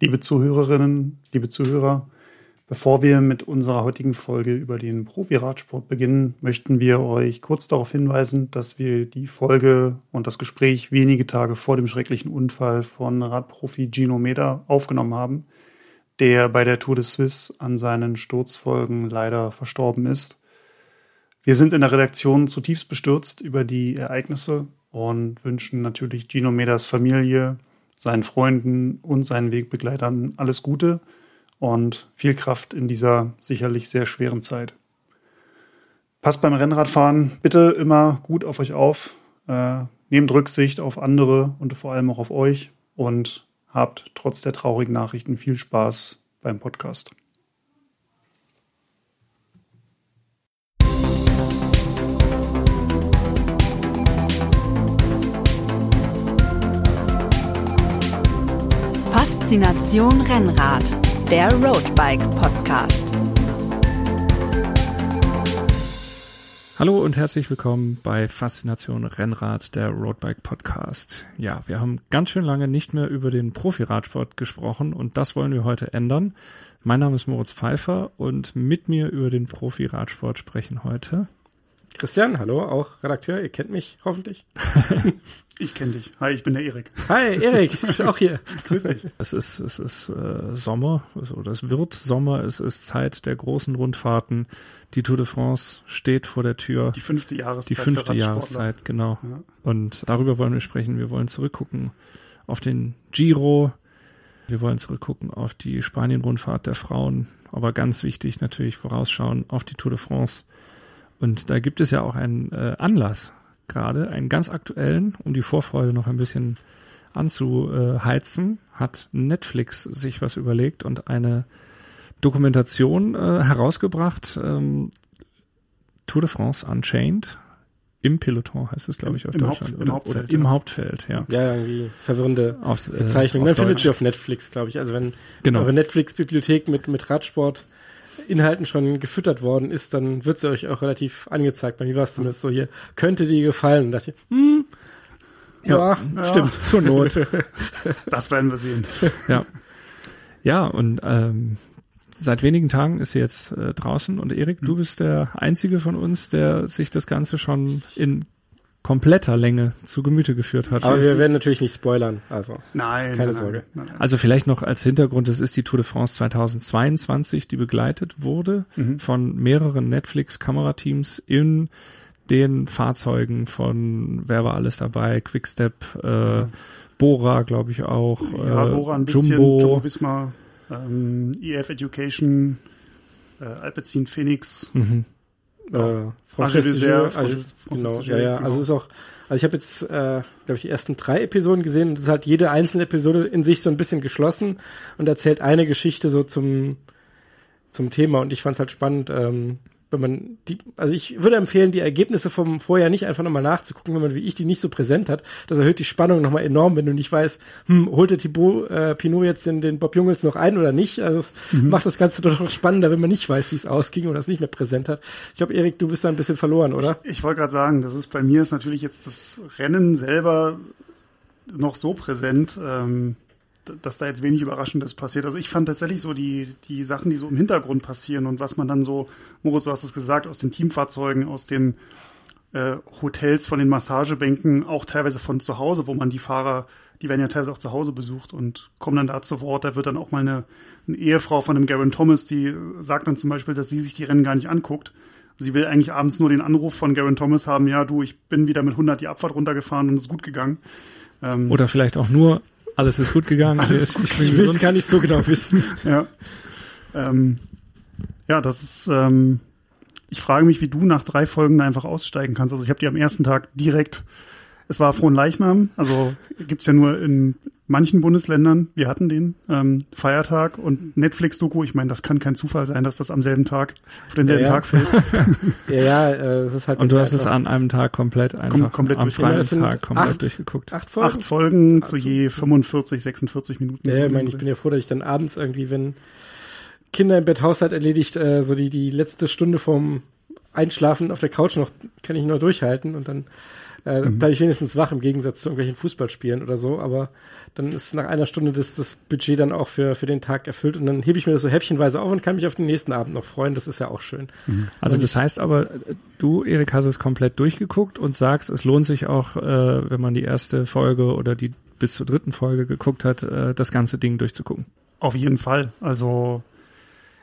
liebe Zuhörerinnen, liebe Zuhörer. Bevor wir mit unserer heutigen Folge über den Profi-Radsport beginnen, möchten wir euch kurz darauf hinweisen, dass wir die Folge und das Gespräch wenige Tage vor dem schrecklichen Unfall von Radprofi Gino Meda aufgenommen haben, der bei der Tour de Suisse an seinen Sturzfolgen leider verstorben ist. Wir sind in der Redaktion zutiefst bestürzt über die Ereignisse und wünschen natürlich Gino Medas Familie, seinen Freunden und seinen Wegbegleitern alles Gute – und viel Kraft in dieser sicherlich sehr schweren Zeit. Passt beim Rennradfahren bitte immer gut auf euch auf, äh, nehmt Rücksicht auf andere und vor allem auch auf euch und habt trotz der traurigen Nachrichten viel Spaß beim Podcast. Faszination Rennrad der Roadbike Podcast. Hallo und herzlich willkommen bei Faszination Rennrad, der Roadbike Podcast. Ja, wir haben ganz schön lange nicht mehr über den Profi-Radsport gesprochen und das wollen wir heute ändern. Mein Name ist Moritz Pfeiffer und mit mir über den Profi-Radsport sprechen heute Christian, hallo, auch Redakteur, ihr kennt mich hoffentlich. ich kenne dich. Hi, ich bin der Erik. Hi, Erik, auch hier. Grüß dich. Es ist, es ist äh, Sommer, oder es wird Sommer, es ist Zeit der großen Rundfahrten. Die Tour de France steht vor der Tür. Die fünfte Jahreszeit. Die fünfte Jahreszeit, genau. Ja. Und darüber wollen wir sprechen. Wir wollen zurückgucken auf den Giro. Wir wollen zurückgucken auf die Spanien-Rundfahrt der Frauen. Aber ganz wichtig natürlich vorausschauen auf die Tour de France und da gibt es ja auch einen äh, Anlass, gerade einen ganz aktuellen, um die Vorfreude noch ein bisschen anzuheizen, hat Netflix sich was überlegt und eine Dokumentation äh, herausgebracht, ähm, Tour de France Unchained. Im Peloton heißt es, glaube ich, auf Im Deutschland. Haupt, Im Hauptfeld. Oder im ja. Hauptfeld, ja. Ja, irgendwie verwirrende auf, äh, Bezeichnung. Man findet sie auf Netflix, glaube ich. Also wenn genau. eure Netflix-Bibliothek mit, mit Radsport Inhalten schon gefüttert worden ist, dann wird sie euch auch relativ angezeigt. Bei mir war es zumindest so hier, könnte dir gefallen. Und dachte ich, hm, ja, ja, stimmt, zur Not. das werden wir sehen. Ja. Ja, und ähm, seit wenigen Tagen ist sie jetzt äh, draußen und Erik, du hm. bist der einzige von uns, der sich das Ganze schon in kompletter Länge zu Gemüte geführt hat. Aber wir werden natürlich nicht spoilern, also nein, keine nein, Sorge. Nein, nein, also vielleicht noch als Hintergrund, es ist die Tour de France 2022, die begleitet wurde mhm. von mehreren Netflix-Kamerateams in den Fahrzeugen von, wer war alles dabei, Quickstep, äh, Bora, glaube ich auch, ja, äh, Bora ein bisschen, Jumbo, Jumbo Visma, ähm, EF Education, äh, Alpecin Phoenix. Mhm. Äh, Franchise also, genau, ja, ja. Genau. Also ist auch, also ich habe jetzt, äh, glaube ich, die ersten drei Episoden gesehen und es hat jede einzelne Episode in sich so ein bisschen geschlossen und erzählt eine Geschichte so zum zum Thema und ich fand es halt spannend, ähm, wenn man die, also ich würde empfehlen, die Ergebnisse vom Vorjahr nicht einfach nochmal nachzugucken, wenn man wie ich die nicht so präsent hat. Das erhöht die Spannung nochmal enorm, wenn du nicht weißt, hm, holt der Thibaut äh, Pinot jetzt den, den Bob Jungels noch ein oder nicht. Also es mhm. macht das Ganze doch noch spannender, wenn man nicht weiß, wie es ausging und das nicht mehr präsent hat. Ich glaube, Erik, du bist da ein bisschen verloren, oder? Ich, ich wollte gerade sagen, das ist bei mir ist natürlich jetzt das Rennen selber noch so präsent. Ähm dass da jetzt wenig Überraschendes passiert. Also ich fand tatsächlich so die, die Sachen, die so im Hintergrund passieren und was man dann so, Moritz, du hast es gesagt, aus den Teamfahrzeugen, aus den äh, Hotels, von den Massagebänken, auch teilweise von zu Hause, wo man die Fahrer, die werden ja teilweise auch zu Hause besucht und kommen dann da zu Wort. Da wird dann auch mal eine, eine Ehefrau von dem Garen Thomas, die sagt dann zum Beispiel, dass sie sich die Rennen gar nicht anguckt. Sie will eigentlich abends nur den Anruf von Garen Thomas haben, ja, du, ich bin wieder mit 100 die Abfahrt runtergefahren und es ist gut gegangen. Ähm, Oder vielleicht auch nur, alles ist gut gegangen. Alles gut. Ich, will es gar nicht so genau wissen. Ja. Ähm, ja, das ist. Ähm, ich frage mich, wie du nach drei Folgen da einfach aussteigen kannst. Also ich habe die am ersten Tag direkt. Es war frohen Leichnam. Also gibt's ja nur in manchen Bundesländern, wir hatten den ähm, Feiertag und Netflix-Doku, ich meine, das kann kein Zufall sein, dass das am selben Tag, auf denselben ja, ja. Tag fällt. ja, ja, äh, es ist halt. Und du hast es an einem Tag komplett einfach, Kom komplett am freien Tag komplett acht, durchgeguckt. Acht Folgen? Acht Folgen zu je 45, 46 Minuten. Ja, ich meine, ich bin ja froh, dass ich dann abends irgendwie, wenn Kinder im Bett Haushalt erledigt, äh, so die, die letzte Stunde vorm Einschlafen auf der Couch noch, kann ich nur durchhalten und dann Äh, mhm. Bleibe ich wenigstens wach im Gegensatz zu irgendwelchen Fußballspielen oder so, aber dann ist nach einer Stunde das, das Budget dann auch für, für den Tag erfüllt und dann hebe ich mir das so häppchenweise auf und kann mich auf den nächsten Abend noch freuen. Das ist ja auch schön. Mhm. Also und das heißt aber, du, Erik, hast es komplett durchgeguckt und sagst, es lohnt sich auch, äh, wenn man die erste Folge oder die bis zur dritten Folge geguckt hat, äh, das ganze Ding durchzugucken. Auf jeden Fall. Also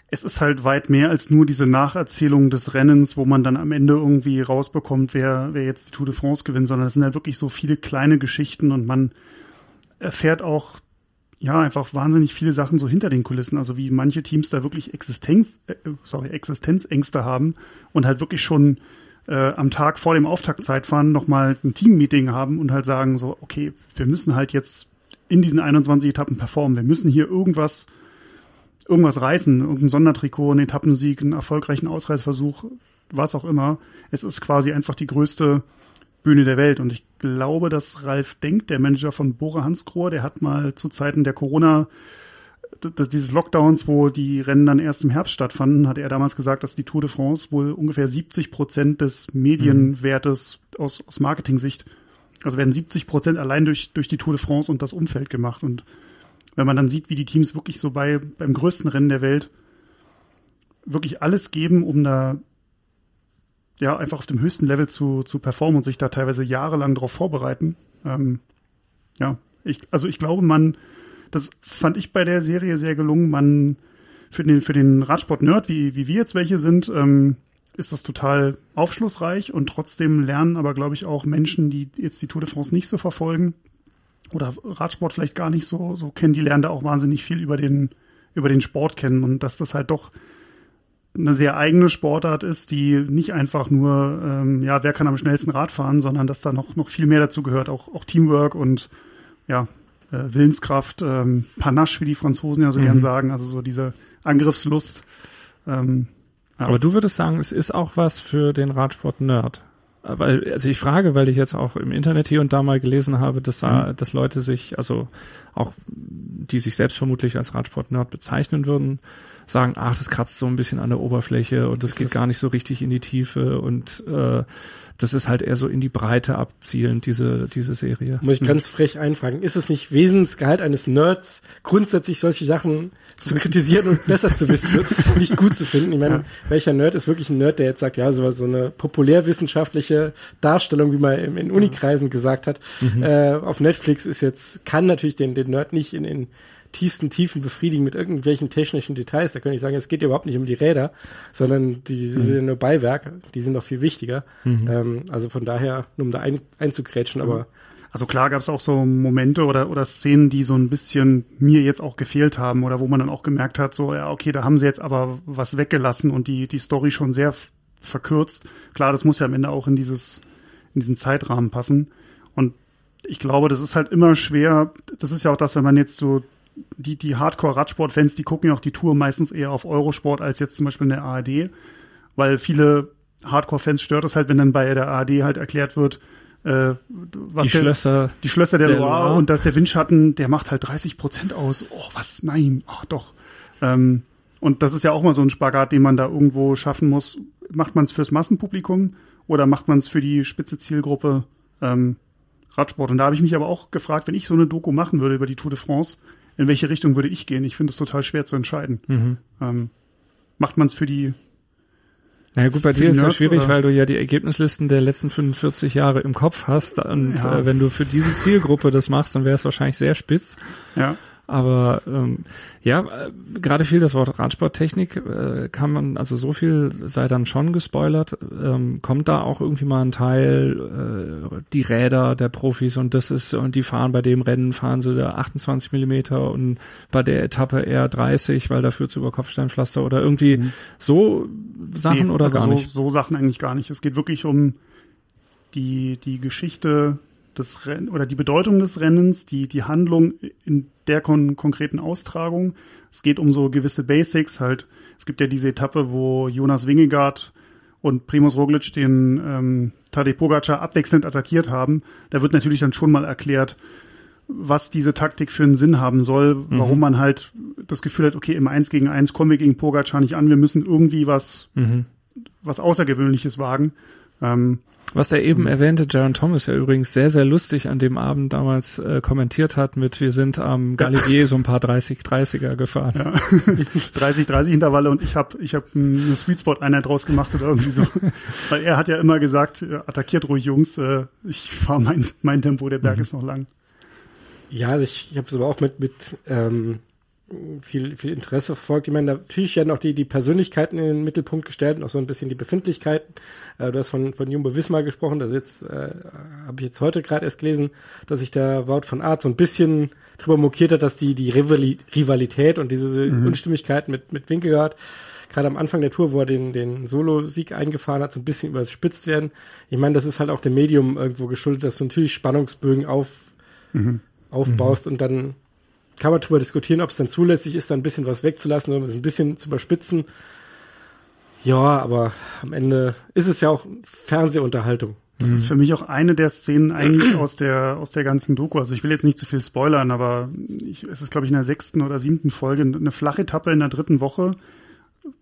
es ist halt weit mehr als nur diese Nacherzählung des Rennens, wo man dann am Ende irgendwie rausbekommt, wer, wer jetzt die Tour de France gewinnt, sondern es sind halt wirklich so viele kleine Geschichten und man erfährt auch ja einfach wahnsinnig viele Sachen so hinter den Kulissen, also wie manche Teams da wirklich Existenz, äh, sorry, Existenzängste haben und halt wirklich schon äh, am Tag vor dem Auftaktzeitfahren nochmal ein Teammeeting haben und halt sagen so, okay, wir müssen halt jetzt in diesen 21 Etappen performen, wir müssen hier irgendwas irgendwas reißen, irgendein Sondertrikot, einen Etappensieg, einen erfolgreichen Ausreißversuch, was auch immer. Es ist quasi einfach die größte Bühne der Welt. Und ich glaube, dass Ralf Denk, der Manager von Bora Hansgrohe, der hat mal zu Zeiten der Corona, dieses Lockdowns, wo die Rennen dann erst im Herbst stattfanden, hat er damals gesagt, dass die Tour de France wohl ungefähr 70 Prozent des Medienwertes mhm. aus, aus Marketing-Sicht, also werden 70 Prozent allein durch, durch die Tour de France und das Umfeld gemacht. Und wenn man dann sieht, wie die Teams wirklich so bei, beim größten Rennen der Welt wirklich alles geben, um da ja einfach auf dem höchsten Level zu, zu performen und sich da teilweise jahrelang darauf vorbereiten. Ähm, ja, ich, also ich glaube, man, das fand ich bei der Serie sehr gelungen. Man, für den, für den Radsport-Nerd, wie, wie wir jetzt welche sind, ähm, ist das total aufschlussreich und trotzdem lernen aber, glaube ich, auch Menschen, die jetzt die Tour de France nicht so verfolgen, oder Radsport vielleicht gar nicht so, so kennen, die lernen da auch wahnsinnig viel über den, über den Sport kennen und dass das halt doch eine sehr eigene Sportart ist, die nicht einfach nur, ähm, ja, wer kann am schnellsten Rad fahren, sondern dass da noch, noch viel mehr dazu gehört, auch, auch Teamwork und ja, äh, Willenskraft, ähm, Panache, wie die Franzosen ja so mhm. gern sagen, also so diese Angriffslust. Ähm, ja. Aber du würdest sagen, es ist auch was für den Radsport-Nerd weil, also ich frage, weil ich jetzt auch im Internet hier und da mal gelesen habe, dass, mhm. dass Leute sich, also auch die sich selbst vermutlich als Radsport-Nerd bezeichnen würden, sagen, ach, das kratzt so ein bisschen an der Oberfläche und das, das geht gar nicht so richtig in die Tiefe und äh, das ist halt eher so in die Breite abzielend, diese, diese Serie. Muss ich hm. ganz frech einfragen. Ist es nicht Wesensgehalt eines Nerds, grundsätzlich solche Sachen zu kritisieren und besser zu wissen und nicht gut zu finden? Ich meine, ja. welcher Nerd ist wirklich ein Nerd, der jetzt sagt, ja, so, so eine populärwissenschaftliche Darstellung, wie man in, in Unikreisen gesagt hat, mhm. äh, auf Netflix ist jetzt, kann natürlich den, den Nerd nicht in, in tiefsten Tiefen befriedigen mit irgendwelchen technischen Details. Da könnte ich sagen, es geht ja überhaupt nicht um die Räder, sondern die, die mhm. sind nur Beiwerk, die sind doch viel wichtiger. Mhm. Ähm, also von daher, nur um da ein, einzugrätschen, mhm. aber also klar gab es auch so Momente oder, oder Szenen, die so ein bisschen mir jetzt auch gefehlt haben oder wo man dann auch gemerkt hat, so, ja, okay, da haben sie jetzt aber was weggelassen und die, die Story schon sehr verkürzt. Klar, das muss ja am Ende auch in dieses, in diesen Zeitrahmen passen. Und ich glaube, das ist halt immer schwer. Das ist ja auch das, wenn man jetzt so die, die Hardcore-Radsport-Fans, die gucken ja auch die Tour meistens eher auf Eurosport als jetzt zum Beispiel in der ARD, weil viele Hardcore-Fans stört es halt, wenn dann bei der ARD halt erklärt wird, äh, was die der, Schlösser, die Schlösser der, der Loire, Loire und dass der Windschatten, der macht halt 30 Prozent aus. Oh, was? Nein, ach doch. Ähm, und das ist ja auch mal so ein Spagat, den man da irgendwo schaffen muss. Macht man es fürs Massenpublikum oder macht man es für die spitze Zielgruppe ähm, Radsport? Und da habe ich mich aber auch gefragt, wenn ich so eine Doku machen würde über die Tour de France, in welche Richtung würde ich gehen? Ich finde es total schwer zu entscheiden. Mhm. Ähm, macht man es für die na ja, gut, bei dir ist es schwierig, oder? weil du ja die Ergebnislisten der letzten 45 Jahre im Kopf hast und ja. äh, wenn du für diese Zielgruppe das machst, dann wäre es wahrscheinlich sehr spitz. Ja. Aber ähm, ja, äh, gerade viel das Wort Radsporttechnik äh, kann man, also so viel sei dann schon gespoilert. Ähm, kommt da auch irgendwie mal ein Teil, äh, die Räder der Profis und das ist, und die fahren bei dem Rennen, fahren sie da 28 Millimeter und bei der Etappe eher 30, weil dafür zu über Kopfsteinpflaster oder irgendwie mhm. so Sachen nee, oder also gar so, nicht? So Sachen eigentlich gar nicht. Es geht wirklich um die, die Geschichte des Renn oder die Bedeutung des Rennens, die, die Handlung in der kon konkreten Austragung. Es geht um so gewisse Basics halt. Es gibt ja diese Etappe, wo Jonas Wingegaard und Primus Roglic den ähm, Tadej Pogacar abwechselnd attackiert haben. Da wird natürlich dann schon mal erklärt, was diese Taktik für einen Sinn haben soll, mhm. warum man halt das Gefühl hat, okay, im Eins gegen Eins kommen wir gegen Pogacar nicht an, wir müssen irgendwie was, mhm. was Außergewöhnliches wagen. Ähm, was der eben erwähnte Jaron Thomas ja übrigens sehr, sehr lustig an dem Abend damals äh, kommentiert hat mit, wir sind am Galibier so ein paar 30-30er gefahren. Ja. 30-30 Intervalle und ich habe ich hab eine Sweet Spot Einheit draus gemacht oder irgendwie so. Weil er hat ja immer gesagt, äh, attackiert ruhig Jungs, äh, ich fahre mein, mein Tempo, der Berg mhm. ist noch lang. Ja, also ich, ich habe es aber auch mit, mit ähm, viel, viel Interesse verfolgt. Ich meine, natürlich werden auch die, die Persönlichkeiten in den Mittelpunkt gestellt und auch so ein bisschen die Befindlichkeiten. Äh, du hast von, von Jumbo Wismar gesprochen, das jetzt, äh, habe ich jetzt heute gerade erst gelesen, dass sich der Wout von Art so ein bisschen drüber mokiert hat, dass die, die Rivali Rivalität und diese mhm. Unstimmigkeit mit, mit Winkelgaard gerade am Anfang der Tour, wo er den, den Solo-Sieg eingefahren hat, so ein bisschen überspitzt werden. Ich meine, das ist halt auch dem Medium irgendwo geschuldet, dass du natürlich Spannungsbögen auf, mhm. aufbaust mhm. und dann kann man darüber diskutieren, ob es dann zulässig ist, da ein bisschen was wegzulassen oder es ein bisschen zu überspitzen. Ja, aber am Ende ist es ja auch Fernsehunterhaltung. Das ist für mich auch eine der Szenen eigentlich aus der, aus der ganzen Doku. Also ich will jetzt nicht zu viel spoilern, aber ich, es ist, glaube ich, in der sechsten oder siebten Folge eine flache Etappe in der dritten Woche.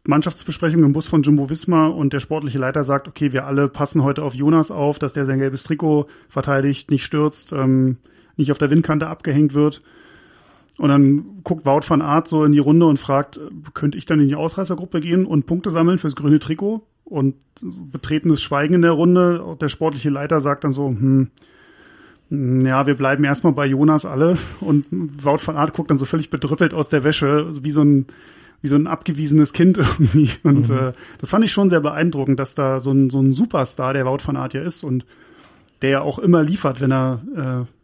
Mannschaftsbesprechung im Bus von Jumbo Wismar und der sportliche Leiter sagt, okay, wir alle passen heute auf Jonas auf, dass der sein gelbes Trikot verteidigt, nicht stürzt, ähm, nicht auf der Windkante abgehängt wird. Und dann guckt Wout van Art so in die Runde und fragt, könnte ich dann in die Ausreißergruppe gehen und Punkte sammeln fürs grüne Trikot? Und betretenes Schweigen in der Runde. Der sportliche Leiter sagt dann so, hm, ja, wir bleiben erstmal bei Jonas alle. Und Wout van Art guckt dann so völlig bedrüppelt aus der Wäsche, wie so ein, wie so ein abgewiesenes Kind irgendwie. Und mhm. äh, das fand ich schon sehr beeindruckend, dass da so ein, so ein Superstar, der Wout van Art ja ist und der ja auch immer liefert, wenn er äh,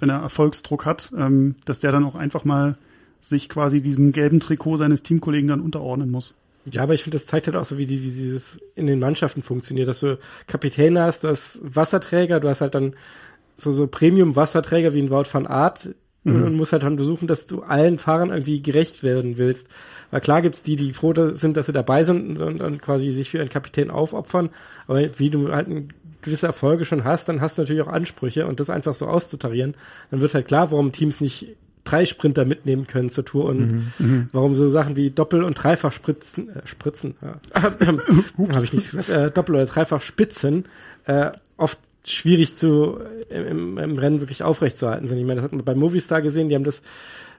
wenn er Erfolgsdruck hat, ähm, dass der dann auch einfach mal sich quasi diesem gelben Trikot seines Teamkollegen dann unterordnen muss. Ja, aber ich finde, das zeigt halt auch so, wie, die, wie dieses in den Mannschaften funktioniert, dass du Kapitän hast, du hast Wasserträger, du hast halt dann so, so Premium-Wasserträger wie ein Wout van Art mhm. und musst halt dann versuchen, dass du allen Fahrern irgendwie gerecht werden willst. Weil klar gibt's die, die froh sind, dass sie dabei sind und, und quasi sich für einen Kapitän aufopfern, aber wie du halt ein gewisse Erfolge schon hast, dann hast du natürlich auch Ansprüche und das einfach so auszutarieren, dann wird halt klar, warum Teams nicht drei Sprinter mitnehmen können zur Tour und mhm, mhm. warum so Sachen wie Doppel- und Dreifach spritzen, äh, spritzen, ja. habe ich nicht gesagt, äh, Doppel- oder Dreifach Spitzen äh, oft schwierig zu im, im Rennen wirklich aufrecht zu halten sind. Ich meine, das hat man bei Movistar gesehen, die haben das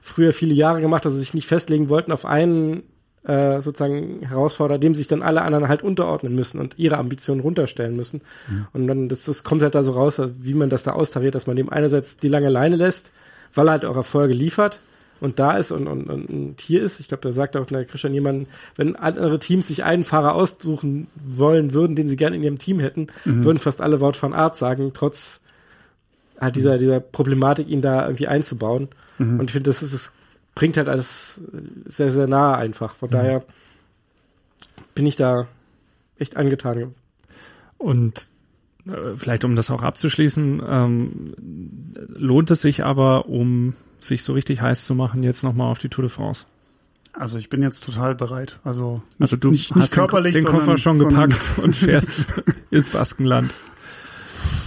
früher viele Jahre gemacht, dass sie sich nicht festlegen wollten auf einen äh, sozusagen Herausforderer, dem sich dann alle anderen halt unterordnen müssen und ihre Ambitionen runterstellen müssen. Mhm. Und dann, das, das kommt halt da so raus, wie man das da austariert, dass man dem einerseits die lange Leine lässt, weil er halt auch Erfolge liefert und da ist und, und, und hier ist. Ich glaube, da sagt auch der Christian jemand, wenn andere Teams sich einen Fahrer aussuchen wollen würden, den sie gerne in ihrem Team hätten, mhm. würden fast alle Wort von Art sagen, trotz halt dieser, dieser Problematik, ihn da irgendwie einzubauen. Mhm. Und ich finde, das ist es bringt halt alles sehr, sehr nah einfach. Von mhm. daher bin ich da echt angetan. Und äh, vielleicht um das auch abzuschließen, ähm, lohnt es sich aber, um sich so richtig heiß zu machen, jetzt nochmal auf die Tour de France? Also ich bin jetzt total bereit. Also, nicht, also du nicht, nicht hast körperlich, den, den Koffer schon gepackt und fährst ins Baskenland.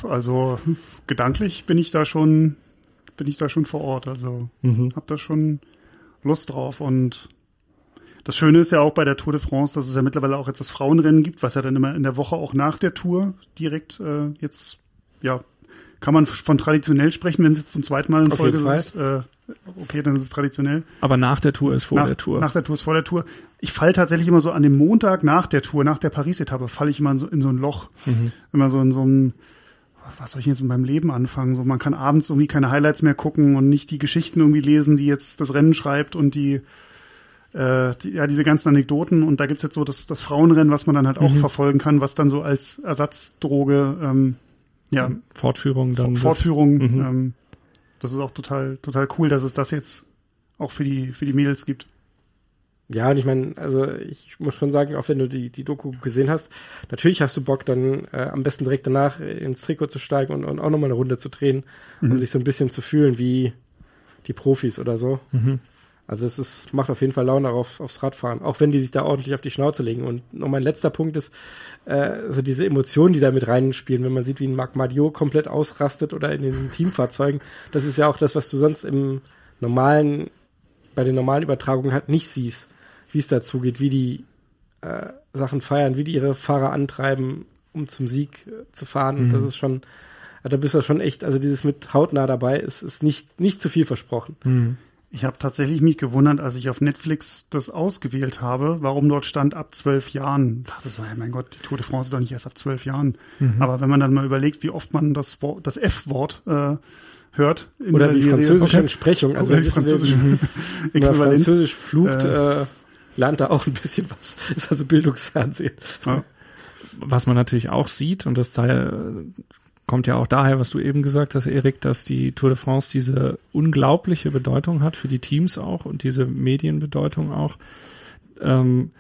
Also gedanklich bin ich da schon, bin ich da schon vor Ort. Also mhm. habe da schon Lust drauf. Und das Schöne ist ja auch bei der Tour de France, dass es ja mittlerweile auch jetzt das Frauenrennen gibt, was ja dann immer in der Woche auch nach der Tour direkt äh, jetzt, ja, kann man von traditionell sprechen, wenn es jetzt zum zweiten Mal in Auf Folge ist. Äh, okay, dann ist es traditionell. Aber nach der Tour ist vor nach, der Tour. Nach der Tour ist vor der Tour. Ich falle tatsächlich immer so an dem Montag nach der Tour, nach der Paris-Etappe, falle ich immer in so, in so ein Loch. Mhm. Immer so in so einem was soll ich jetzt in meinem Leben anfangen? So, man kann abends irgendwie keine Highlights mehr gucken und nicht die Geschichten irgendwie lesen, die jetzt das Rennen schreibt und die, äh, die ja, diese ganzen Anekdoten. Und da gibt's jetzt so das, das Frauenrennen, was man dann halt auch mhm. verfolgen kann, was dann so als Ersatzdroge, ähm, ja. Fortführung dann. Fortführung, das, mhm. ähm, das ist auch total, total cool, dass es das jetzt auch für die, für die Mädels gibt. Ja, und ich meine, also ich muss schon sagen, auch wenn du die, die Doku gesehen hast, natürlich hast du Bock, dann äh, am besten direkt danach ins Trikot zu steigen und, und auch nochmal eine Runde zu drehen, mhm. um sich so ein bisschen zu fühlen wie die Profis oder so. Mhm. Also es ist, macht auf jeden Fall Laune auf, aufs Radfahren, auch wenn die sich da ordentlich auf die Schnauze legen. Und noch mein letzter Punkt ist, äh, also diese Emotionen, die da mit reinspielen, wenn man sieht, wie ein Marc Madio komplett ausrastet oder in diesen Teamfahrzeugen, das ist ja auch das, was du sonst im normalen, bei den normalen Übertragungen halt nicht siehst wie es dazu geht, wie die äh, Sachen feiern, wie die ihre Fahrer antreiben. um zum Sieg äh, zu fahren. Mhm. Und das ist schon, da bist du schon echt, also dieses mit hautnah dabei ist, ist nicht, nicht zu viel versprochen. Mhm. Ich habe tatsächlich mich gewundert, als ich auf Netflix das ausgewählt habe, warum dort stand ab zwölf Jahren. Ich dachte so, hey, mein Gott, die Tour de France ist doch nicht erst ab zwölf Jahren. Mhm. Aber wenn man dann mal überlegt, wie oft man das, das F-Wort äh, hört. Oder die Serie. französische okay. Entsprechung. Also Oder die französische man französisch flucht, äh, äh, lernt da auch ein bisschen was. Ist also Bildungsfernsehen. Ja. Was man natürlich auch sieht, und das sei kommt ja auch daher, was du eben gesagt hast, Erik, dass die Tour de France diese unglaubliche Bedeutung hat für die Teams auch und diese Medienbedeutung auch, ähm,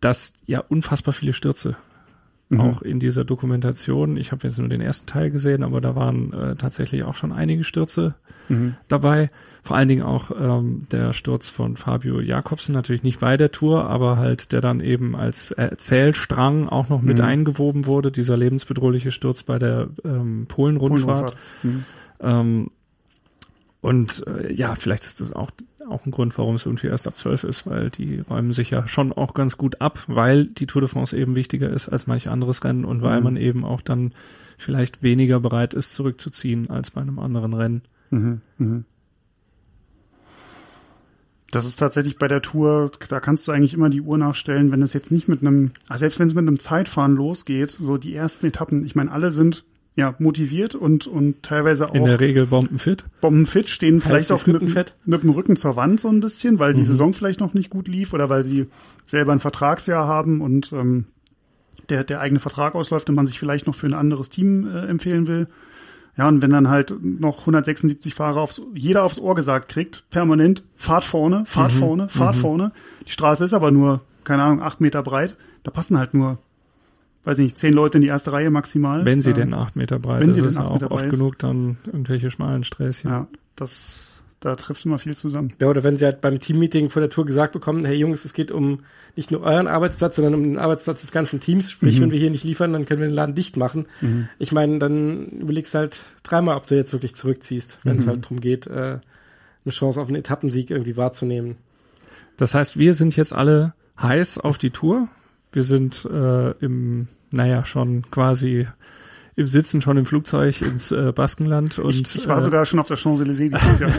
dass ja unfassbar viele Stürze mhm. auch in dieser Dokumentation. Ich habe jetzt nur den ersten Teil gesehen, aber da waren äh, tatsächlich auch schon einige Stürze mhm. dabei. Vor allen Dingen auch ähm, der Sturz von Fabio Jakobsen, natürlich nicht bei der Tour, aber halt der dann eben als Erzählstrang auch noch mit mhm. eingewoben wurde, dieser lebensbedrohliche Sturz bei der ähm, Polen-Rundfahrt. Polen mhm. ähm, und äh, ja, vielleicht ist das auch auch ein Grund, warum es irgendwie erst ab zwölf ist, weil die räumen sich ja schon auch ganz gut ab, weil die Tour de France eben wichtiger ist als manch anderes Rennen und weil mhm. man eben auch dann vielleicht weniger bereit ist, zurückzuziehen als bei einem anderen Rennen. Mhm. Mhm. Das ist tatsächlich bei der Tour, da kannst du eigentlich immer die Uhr nachstellen, wenn es jetzt nicht mit einem, also selbst wenn es mit einem Zeitfahren losgeht, so die ersten Etappen, ich meine, alle sind ja, motiviert und, und teilweise auch. In der Regel bombenfit. Bombenfit stehen vielleicht auch mit, mit, dem Rücken zur Wand so ein bisschen, weil die mhm. Saison vielleicht noch nicht gut lief oder weil sie selber ein Vertragsjahr haben und ähm, der, der eigene Vertrag ausläuft und man sich vielleicht noch für ein anderes Team äh, empfehlen will. Ja, und wenn dann halt noch 176 Fahrer aufs, jeder aufs Ohr gesagt kriegt, permanent, fahrt vorne, fahrt mhm. vorne, fahrt mhm. vorne. Die Straße ist aber nur, keine Ahnung, acht Meter breit. Da passen halt nur weiß nicht, zehn Leute in die erste Reihe maximal. Wenn sie ähm, denn acht Meter breit wenn ist, sie ist denn auch oft genug dann irgendwelche schmalen Sträßchen. Ja, das, da trifft immer viel zusammen. Ja, oder wenn sie halt beim Teammeeting vor der Tour gesagt bekommen, hey Jungs, es geht um nicht nur euren Arbeitsplatz, sondern um den Arbeitsplatz des ganzen Teams. Sprich, mhm. wenn wir hier nicht liefern, dann können wir den Laden dicht machen. Mhm. Ich meine, dann überlegst halt dreimal, ob du jetzt wirklich zurückziehst, wenn mhm. es halt darum geht, äh, eine Chance auf einen Etappensieg irgendwie wahrzunehmen. Das heißt, wir sind jetzt alle heiß auf die Tour. Wir sind äh, im, naja, schon quasi im Sitzen schon im Flugzeug ins äh, Baskenland und ich, ich war äh, sogar schon auf der Champs-Élysées dieses Jahr.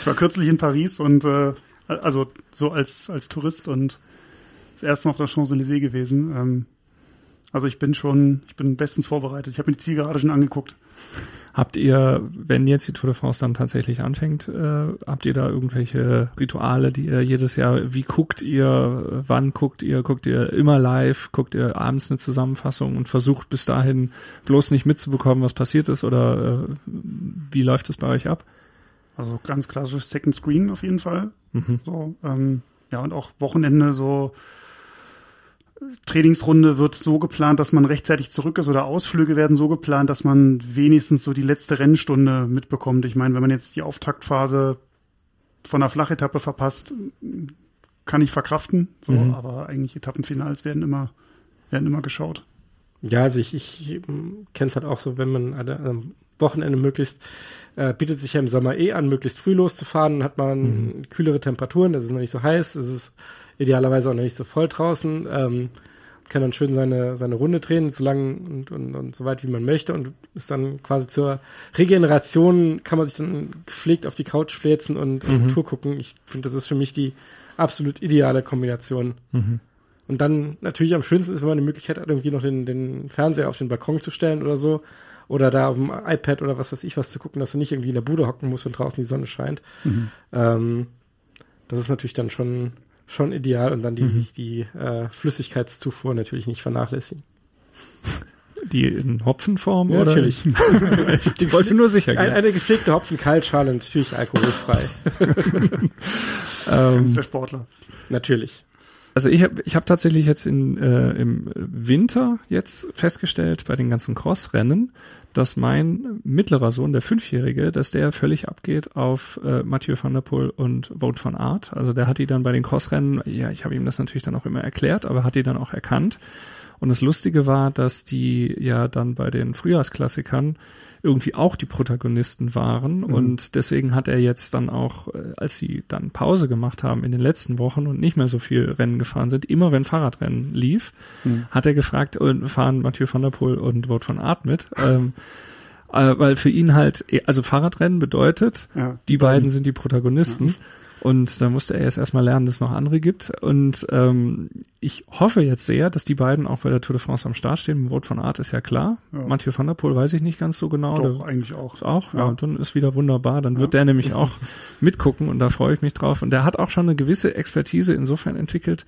ich war kürzlich in Paris und äh, also so als als Tourist und das erste Mal auf der Champs-Élysées gewesen. Ähm, also ich bin schon, ich bin bestens vorbereitet. Ich habe mir die Zielgerade schon angeguckt. Habt ihr, wenn jetzt die Tour de France dann tatsächlich anfängt, äh, habt ihr da irgendwelche Rituale, die ihr jedes Jahr, wie guckt ihr, wann guckt ihr, guckt ihr immer live, guckt ihr abends eine Zusammenfassung und versucht bis dahin bloß nicht mitzubekommen, was passiert ist oder äh, wie läuft es bei euch ab? Also ganz klassisches Second Screen auf jeden Fall. Mhm. So, ähm, ja, und auch Wochenende so Trainingsrunde wird so geplant, dass man rechtzeitig zurück ist oder Ausflüge werden so geplant, dass man wenigstens so die letzte Rennstunde mitbekommt. Ich meine, wenn man jetzt die Auftaktphase von der Flachetappe verpasst, kann ich verkraften. So, mhm. aber eigentlich Etappenfinals werden immer, werden immer geschaut. Ja, also ich, ich kenne es halt auch so, wenn man am Wochenende möglichst äh, bietet sich ja im Sommer eh an, möglichst früh loszufahren, dann hat man mhm. kühlere Temperaturen, das ist noch nicht so heiß, es ist idealerweise auch noch nicht so voll draußen. Ähm, kann dann schön seine, seine Runde drehen, so lang und, und, und so weit wie man möchte und ist dann quasi zur Regeneration, kann man sich dann gepflegt auf die Couch fläzen und mhm. Tour gucken. Ich finde, das ist für mich die absolut ideale Kombination. Mhm. Und dann natürlich am schönsten ist, wenn man die Möglichkeit hat, irgendwie noch den, den Fernseher auf den Balkon zu stellen oder so. Oder da auf dem iPad oder was weiß ich was zu gucken, dass du nicht irgendwie in der Bude hocken musst, wenn draußen die Sonne scheint. Mhm. Ähm, das ist natürlich dann schon schon ideal und dann die, mhm. die äh, Flüssigkeitszufuhr natürlich nicht vernachlässigen. Die in Hopfenform? Ja, oder? natürlich. ich wollte nur sicher gehen. Eine, eine gepflegte Hopfenkaltschale, natürlich alkoholfrei. Ganz der Sportler. Natürlich. Also ich habe ich hab tatsächlich jetzt in, äh, im Winter jetzt festgestellt bei den ganzen Crossrennen, dass mein mittlerer Sohn, der Fünfjährige, dass der völlig abgeht auf äh, Mathieu van der Poel und Wout van Aert. Also der hat die dann bei den Crossrennen, ja, ich habe ihm das natürlich dann auch immer erklärt, aber hat die dann auch erkannt. Und das Lustige war, dass die ja dann bei den Frühjahrsklassikern irgendwie auch die Protagonisten waren. Mhm. Und deswegen hat er jetzt dann auch, äh, als sie dann Pause gemacht haben in den letzten Wochen und nicht mehr so viel Rennen gefahren sind, immer wenn Fahrradrennen lief, mhm. hat er gefragt, äh, fahren Mathieu van der Poel und Wout von Art mit. ähm, äh, weil für ihn halt, also Fahrradrennen bedeutet, ja. die beiden sind die Protagonisten. Ja. Und da musste er jetzt erstmal lernen, dass es noch andere gibt. Und ähm, ich hoffe jetzt sehr, dass die beiden auch bei der Tour de France am Start stehen. Vote von Art ist ja klar. Ja. Mathieu van der Poel weiß ich nicht ganz so genau. Doch, der, eigentlich auch. Auch, ja. ja. Dann ist wieder wunderbar. Dann ja. wird der nämlich auch mitgucken und da freue ich mich drauf. Und der hat auch schon eine gewisse Expertise insofern entwickelt,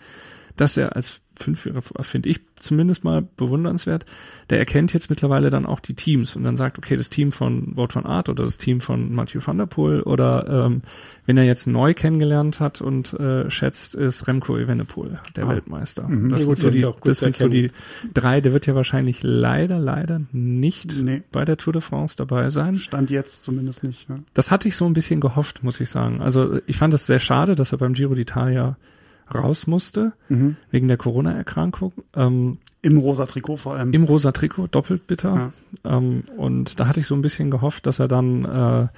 dass er als Fünfjähriger, finde ich zumindest mal bewundernswert, der erkennt jetzt mittlerweile dann auch die Teams und dann sagt, okay, das Team von Wout van Art oder das Team von Mathieu van der Poel oder ähm, wenn er jetzt neu kennengelernt hat und äh, schätzt, ist Remco Evenepoel, der ah. Weltmeister. Mhm. Das, sind, so die, das sind so die drei, der wird ja wahrscheinlich leider, leider nicht nee. bei der Tour de France dabei sein. Stand jetzt zumindest nicht. Ja. Das hatte ich so ein bisschen gehofft, muss ich sagen. Also ich fand es sehr schade, dass er beim Giro d'Italia raus musste, mhm. wegen der Corona-Erkrankung. Ähm, Im rosa Trikot vor allem. Im rosa Trikot, doppelt bitter. Ja. Ähm, und da hatte ich so ein bisschen gehofft, dass er dann äh,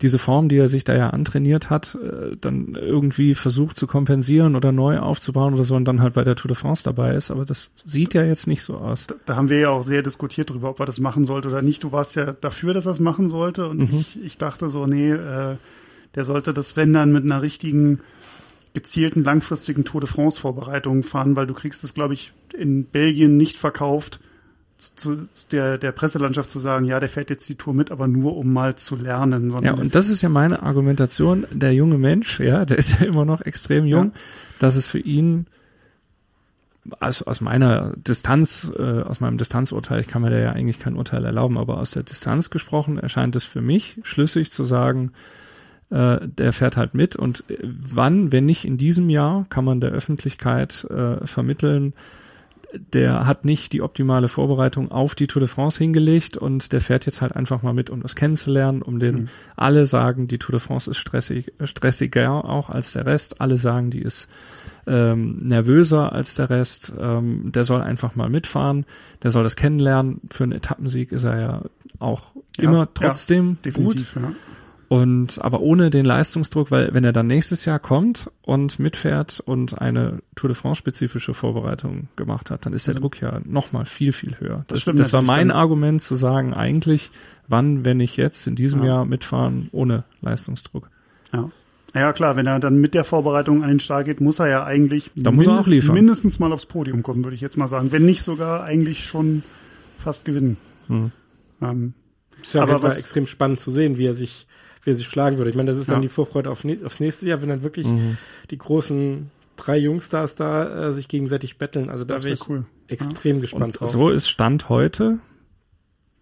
diese Form, die er sich da ja antrainiert hat, äh, dann irgendwie versucht zu kompensieren oder neu aufzubauen oder so und dann halt bei der Tour de France dabei ist. Aber das sieht ja jetzt nicht so aus. Da, da haben wir ja auch sehr diskutiert darüber, ob er das machen sollte oder nicht. Du warst ja dafür, dass er es machen sollte und mhm. ich, ich dachte so, nee, äh, der sollte das, wenn dann mit einer richtigen gezielten langfristigen Tour de France Vorbereitungen fahren, weil du kriegst es, glaube ich, in Belgien nicht verkauft, zu, der, der Presselandschaft zu sagen, ja, der fährt jetzt die Tour mit, aber nur um mal zu lernen. ja, und das ist ja meine Argumentation. Der junge Mensch, ja, der ist ja immer noch extrem jung, ja. dass es für ihn also aus meiner Distanz, äh, aus meinem Distanzurteil, ich kann mir da ja eigentlich kein Urteil erlauben, aber aus der Distanz gesprochen erscheint es für mich schlüssig zu sagen, äh, der fährt halt mit und wann, wenn nicht in diesem Jahr, kann man der Öffentlichkeit äh, vermitteln, der hat nicht die optimale Vorbereitung auf die Tour de France hingelegt und der fährt jetzt halt einfach mal mit, um das kennenzulernen, um den mhm. alle sagen, die Tour de France ist stressig, stressiger auch als der Rest, alle sagen, die ist ähm, nervöser als der Rest, ähm, der soll einfach mal mitfahren, der soll das kennenlernen, für einen Etappensieg ist er ja auch ja, immer trotzdem ja, gut. Ja. Und aber ohne den Leistungsdruck, weil wenn er dann nächstes Jahr kommt und mitfährt und eine Tour de France spezifische Vorbereitung gemacht hat, dann ist der mhm. Druck ja nochmal viel viel höher. Das, das, das war mein Argument zu sagen, eigentlich, wann, wenn ich jetzt in diesem ja. Jahr mitfahren ohne Leistungsdruck. Ja. Ja klar, wenn er dann mit der Vorbereitung an den Start geht, muss er ja eigentlich da mindest, mindestens mal aufs Podium kommen, würde ich jetzt mal sagen. Wenn nicht sogar eigentlich schon fast gewinnen. Hm. Ähm, ist ja aber was, extrem spannend zu sehen, wie er sich wie er sich schlagen würde. Ich meine, das ist ja. dann die Vorfreude auf, aufs nächste Jahr, wenn dann wirklich mhm. die großen drei Jungstars da äh, sich gegenseitig betteln. Also da wäre ich cool. extrem ja. gespannt Und drauf. So ist Stand heute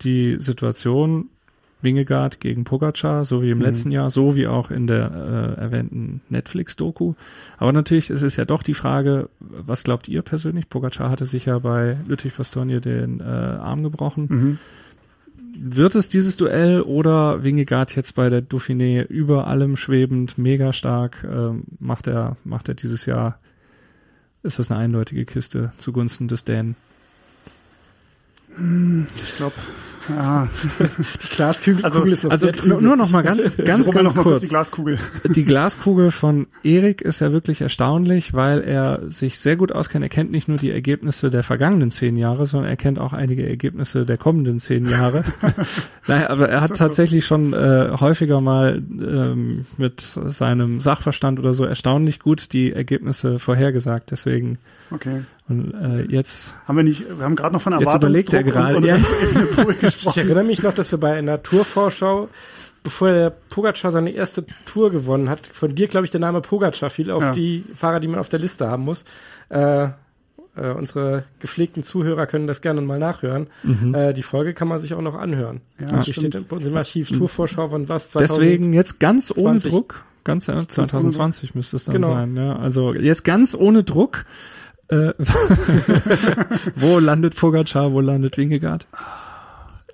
die Situation Wingegaard gegen Pogacar, so wie im mhm. letzten Jahr, so wie auch in der äh, erwähnten Netflix-Doku. Aber natürlich ist es ja doch die Frage, was glaubt ihr persönlich? Pogacar hatte sich ja bei Lüttich Bastogne den äh, Arm gebrochen. Mhm wird es dieses Duell oder Wingegaard jetzt bei der Dauphiné über allem schwebend, mega stark, äh, macht er, macht er dieses Jahr, ist das eine eindeutige Kiste zugunsten des Dänen? Ich glaube, ja. Die Glaskugel also, ist noch also sehr nur noch mal ganz, ganz, ganz kurz. kurz. Die Glaskugel. Die Glaskugel von Erik ist ja wirklich erstaunlich, weil er sich sehr gut auskennt. Er kennt nicht nur die Ergebnisse der vergangenen zehn Jahre, sondern er kennt auch einige Ergebnisse der kommenden zehn Jahre. naja, aber er hat tatsächlich so? schon äh, häufiger mal ähm, mit seinem Sachverstand oder so erstaunlich gut die Ergebnisse vorhergesagt. Deswegen Okay. Und äh, jetzt haben wir nicht, wir haben gerade noch von Erwartungsdruck jetzt überlegt er gerade. Und, und ja. ich erinnere mich noch, dass wir bei einer Tourvorschau, bevor der Pogacar seine erste Tour gewonnen hat, von dir glaube ich der Name Pogacar fiel auf ja. die Fahrer, die man auf der Liste haben muss. Äh, äh, unsere gepflegten Zuhörer können das gerne mal nachhören. Mhm. Äh, die Folge kann man sich auch noch anhören. Ja, die steht bei uns im Archiv Tourvorschau von was? 2000? Deswegen jetzt ganz ohne Druck. Ganz, ja, 2020 müsste es dann genau. sein. Ja. Also jetzt ganz ohne Druck. Äh, wo landet Pogacar, wo landet Wingegaard?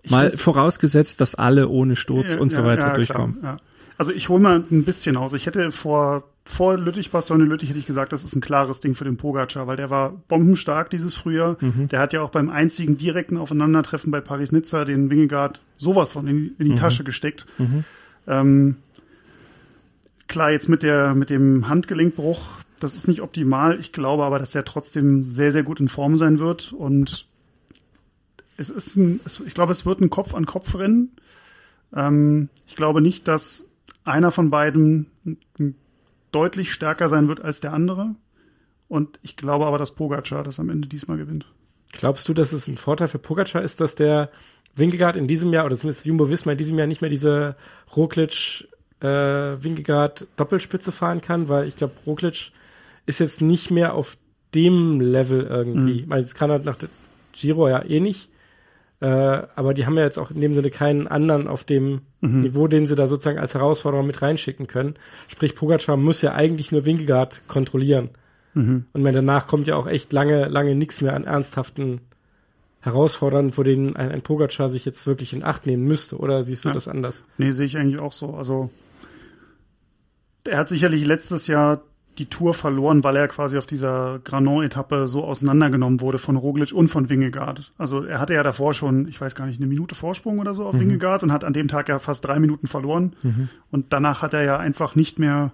Mal vorausgesetzt, dass alle ohne Sturz ja, und so weiter ja, durchkommen. Klar, also ich hole mal ein bisschen aus. Ich hätte vor vor Lüttich, Bastogne Lüttich hätte ich gesagt, das ist ein klares Ding für den Pogacar, weil der war bombenstark dieses Frühjahr. Mhm. Der hat ja auch beim einzigen direkten Aufeinandertreffen bei Paris-Nizza den Wingegaard sowas von in, in die mhm. Tasche gesteckt. Mhm. Ähm, klar, jetzt mit der, mit dem Handgelenkbruch, das ist nicht optimal. Ich glaube aber, dass er trotzdem sehr, sehr gut in Form sein wird und es ist ein, es, ich glaube, es wird ein Kopf-an-Kopf-Rennen. Ähm, ich glaube nicht, dass einer von beiden deutlich stärker sein wird als der andere. Und ich glaube aber, dass Pogacar das am Ende diesmal gewinnt. Glaubst du, dass es ein Vorteil für Pogacar ist, dass der Wingegaard in diesem Jahr, oder zumindest Jumbo Visma in diesem Jahr nicht mehr diese Roglic äh, Wingegaard Doppelspitze fahren kann? Weil ich glaube, Roglic ist jetzt nicht mehr auf dem Level irgendwie. Mhm. Ich meine, jetzt kann er nach der Giro ja eh nicht. Äh, aber die haben ja jetzt auch in dem Sinne keinen anderen auf dem mhm. Niveau, den sie da sozusagen als Herausforderer mit reinschicken können. Sprich, Pogacar muss ja eigentlich nur Wingegaard kontrollieren. Mhm. Und wenn danach kommt ja auch echt lange, lange nichts mehr an ernsthaften Herausforderungen, vor denen ein, ein Pogacar sich jetzt wirklich in Acht nehmen müsste. Oder siehst du ja. das anders? Nee, sehe ich eigentlich auch so. Also er hat sicherlich letztes Jahr die Tour verloren, weil er quasi auf dieser Granon-Etappe so auseinandergenommen wurde von Roglic und von Wingegaard. Also er hatte ja davor schon, ich weiß gar nicht, eine Minute Vorsprung oder so auf mhm. Wingegaard und hat an dem Tag ja fast drei Minuten verloren. Mhm. Und danach hat er ja einfach nicht mehr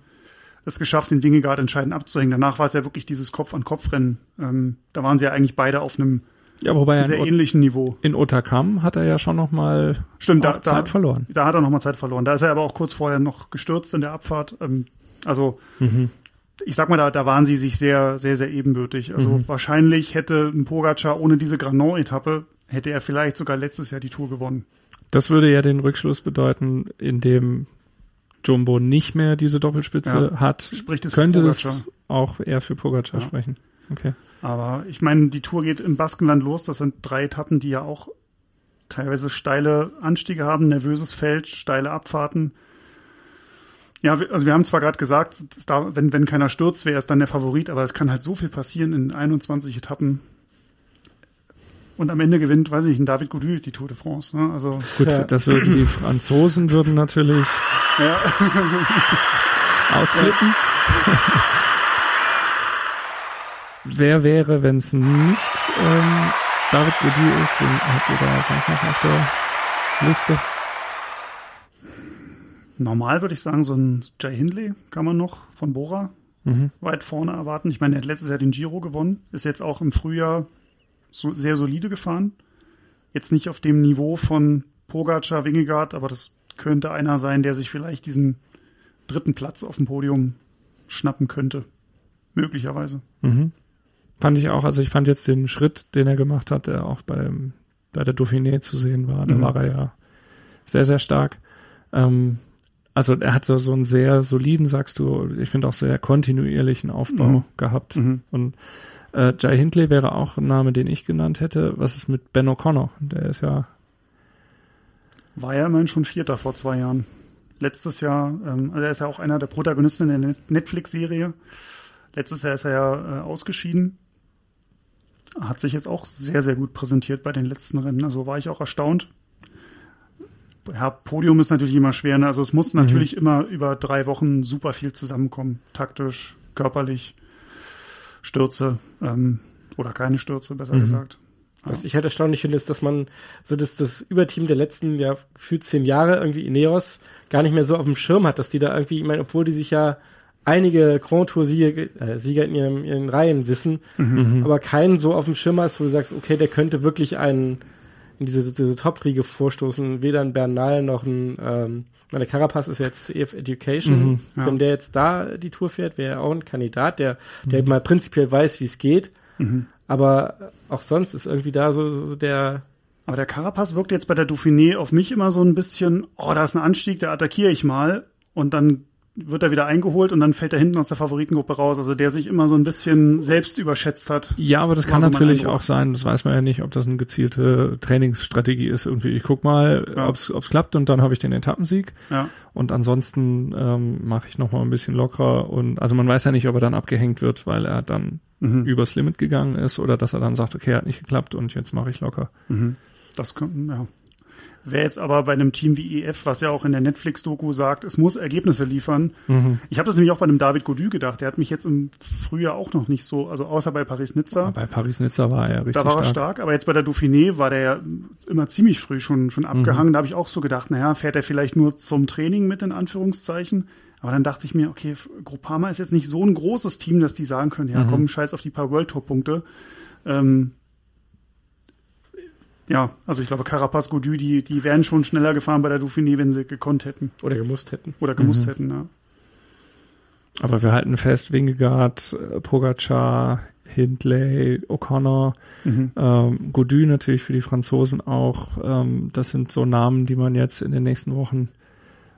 es geschafft, den Wingegaard entscheidend abzuhängen. Danach war es ja wirklich dieses Kopf-an-Kopf-Rennen. Ähm, da waren sie ja eigentlich beide auf einem ja, wobei sehr ähnlichen Niveau. In Otakam hat er ja schon noch mal Stimmt, da, Zeit da, verloren. Da hat er noch mal Zeit verloren. Da ist er aber auch kurz vorher noch gestürzt in der Abfahrt. Ähm, also mhm ich sag mal, da, da waren sie sich sehr, sehr, sehr ebenbürtig. Also mhm. wahrscheinlich hätte ein Pogacar ohne diese Granon-Etappe, hätte er vielleicht sogar letztes Jahr die Tour gewonnen. Das würde ja den Rückschluss bedeuten, in dem Jumbo nicht mehr diese Doppelspitze ja, hat, spricht es könnte es auch eher für Pogacar ja. sprechen. Okay. Aber ich meine, die Tour geht im Baskenland los. Das sind drei Etappen, die ja auch teilweise steile Anstiege haben, nervöses Feld, steile Abfahrten. Ja, also wir haben zwar gerade gesagt, da, wenn, wenn keiner stürzt, wäre es dann der Favorit, aber es kann halt so viel passieren in 21 Etappen. Und am Ende gewinnt, weiß ich nicht, ein David Goudy die Tour de France. Ne? Also, Gut, ja. das würden die Franzosen würden natürlich ja. ausflippen. Ja. Wer wäre, wenn es nicht ähm, David Goudy ist? Wen habt ihr da sonst noch auf der Liste? Normal würde ich sagen, so ein Jay Hindley kann man noch von Bora mhm. weit vorne erwarten. Ich meine, er hat letztes Jahr den Giro gewonnen, ist jetzt auch im Frühjahr so sehr solide gefahren. Jetzt nicht auf dem Niveau von Pogacar, Wingegaard, aber das könnte einer sein, der sich vielleicht diesen dritten Platz auf dem Podium schnappen könnte. Möglicherweise. Mhm. Fand ich auch, also ich fand jetzt den Schritt, den er gemacht hat, der auch beim, bei der Dauphiné zu sehen war, da mhm. war er ja sehr, sehr stark. Ähm, also er hat so, so einen sehr soliden, sagst du, ich finde auch sehr kontinuierlichen Aufbau mhm. gehabt. Mhm. Und äh, Jai Hindley wäre auch ein Name, den ich genannt hätte. Was ist mit Ben O'Connor? Der ist ja. War ja immerhin schon Vierter vor zwei Jahren. Letztes Jahr, ähm, also er ist ja auch einer der Protagonisten in der Netflix-Serie. Letztes Jahr ist er ja äh, ausgeschieden. Hat sich jetzt auch sehr, sehr gut präsentiert bei den letzten Rennen. Also war ich auch erstaunt ja, Podium ist natürlich immer schwer. Ne? Also es muss mhm. natürlich immer über drei Wochen super viel zusammenkommen. Taktisch, körperlich, Stürze ähm, oder keine Stürze, besser mhm. gesagt. Was ich halt erstaunlich finde, ist, dass man so das, das Überteam der letzten, ja, gefühlt zehn Jahre irgendwie Ineos gar nicht mehr so auf dem Schirm hat, dass die da irgendwie, ich meine, obwohl die sich ja einige Grand Tour Sieger, äh, Sieger in ihren, ihren Reihen wissen, mhm. aber keinen so auf dem Schirm hast, wo du sagst, okay, der könnte wirklich einen in diese, diese Top-Riege vorstoßen. Weder ein Bernal noch ein, ähm, meine Carapaz ist jetzt zu EF Education. Mhm, ja. Wenn der jetzt da die Tour fährt, wäre er auch ein Kandidat, der, der mhm. mal prinzipiell weiß, wie es geht. Mhm. Aber auch sonst ist irgendwie da so, so der, aber der Carapaz wirkt jetzt bei der Dauphiné auf mich immer so ein bisschen, oh, da ist ein Anstieg, da attackiere ich mal. Und dann wird er wieder eingeholt und dann fällt er hinten aus der Favoritengruppe raus. Also der sich immer so ein bisschen selbst überschätzt hat. Ja, aber das kann so natürlich auch sein, das weiß man ja nicht, ob das eine gezielte Trainingsstrategie ist. Irgendwie, ich guck mal, ja. ob es klappt und dann habe ich den Etappensieg. Ja. Und ansonsten ähm, mache ich noch mal ein bisschen lockerer. Und also man weiß ja nicht, ob er dann abgehängt wird, weil er dann mhm. übers Limit gegangen ist oder dass er dann sagt, okay, hat nicht geklappt und jetzt mache ich locker. Mhm. Das könnte, ja Wer jetzt aber bei einem Team wie EF, was ja auch in der Netflix-Doku sagt, es muss Ergebnisse liefern. Mhm. Ich habe das nämlich auch bei einem David Godu gedacht. Der hat mich jetzt im Frühjahr auch noch nicht so, also außer bei Paris-Nizza. Bei Paris-Nizza war er richtig Da war er stark. stark, aber jetzt bei der Dauphiné war der ja immer ziemlich früh schon, schon abgehangen. Mhm. Da habe ich auch so gedacht, naja, fährt er vielleicht nur zum Training mit, in Anführungszeichen. Aber dann dachte ich mir, okay, Groupama ist jetzt nicht so ein großes Team, dass die sagen können, ja, mhm. komm, scheiß auf die paar World Tour Punkte. Ähm, ja, also ich glaube, Carapaz, Godu, die, die wären schon schneller gefahren bei der Dauphiné, wenn sie gekonnt hätten. Oder gemusst hätten. Oder gemusst mhm. hätten, ja. Aber wir halten fest, Wingegaard, äh, Pogacar, Hindley, O'Connor, mhm. ähm, Godu natürlich für die Franzosen auch. Ähm, das sind so Namen, die man jetzt in den nächsten Wochen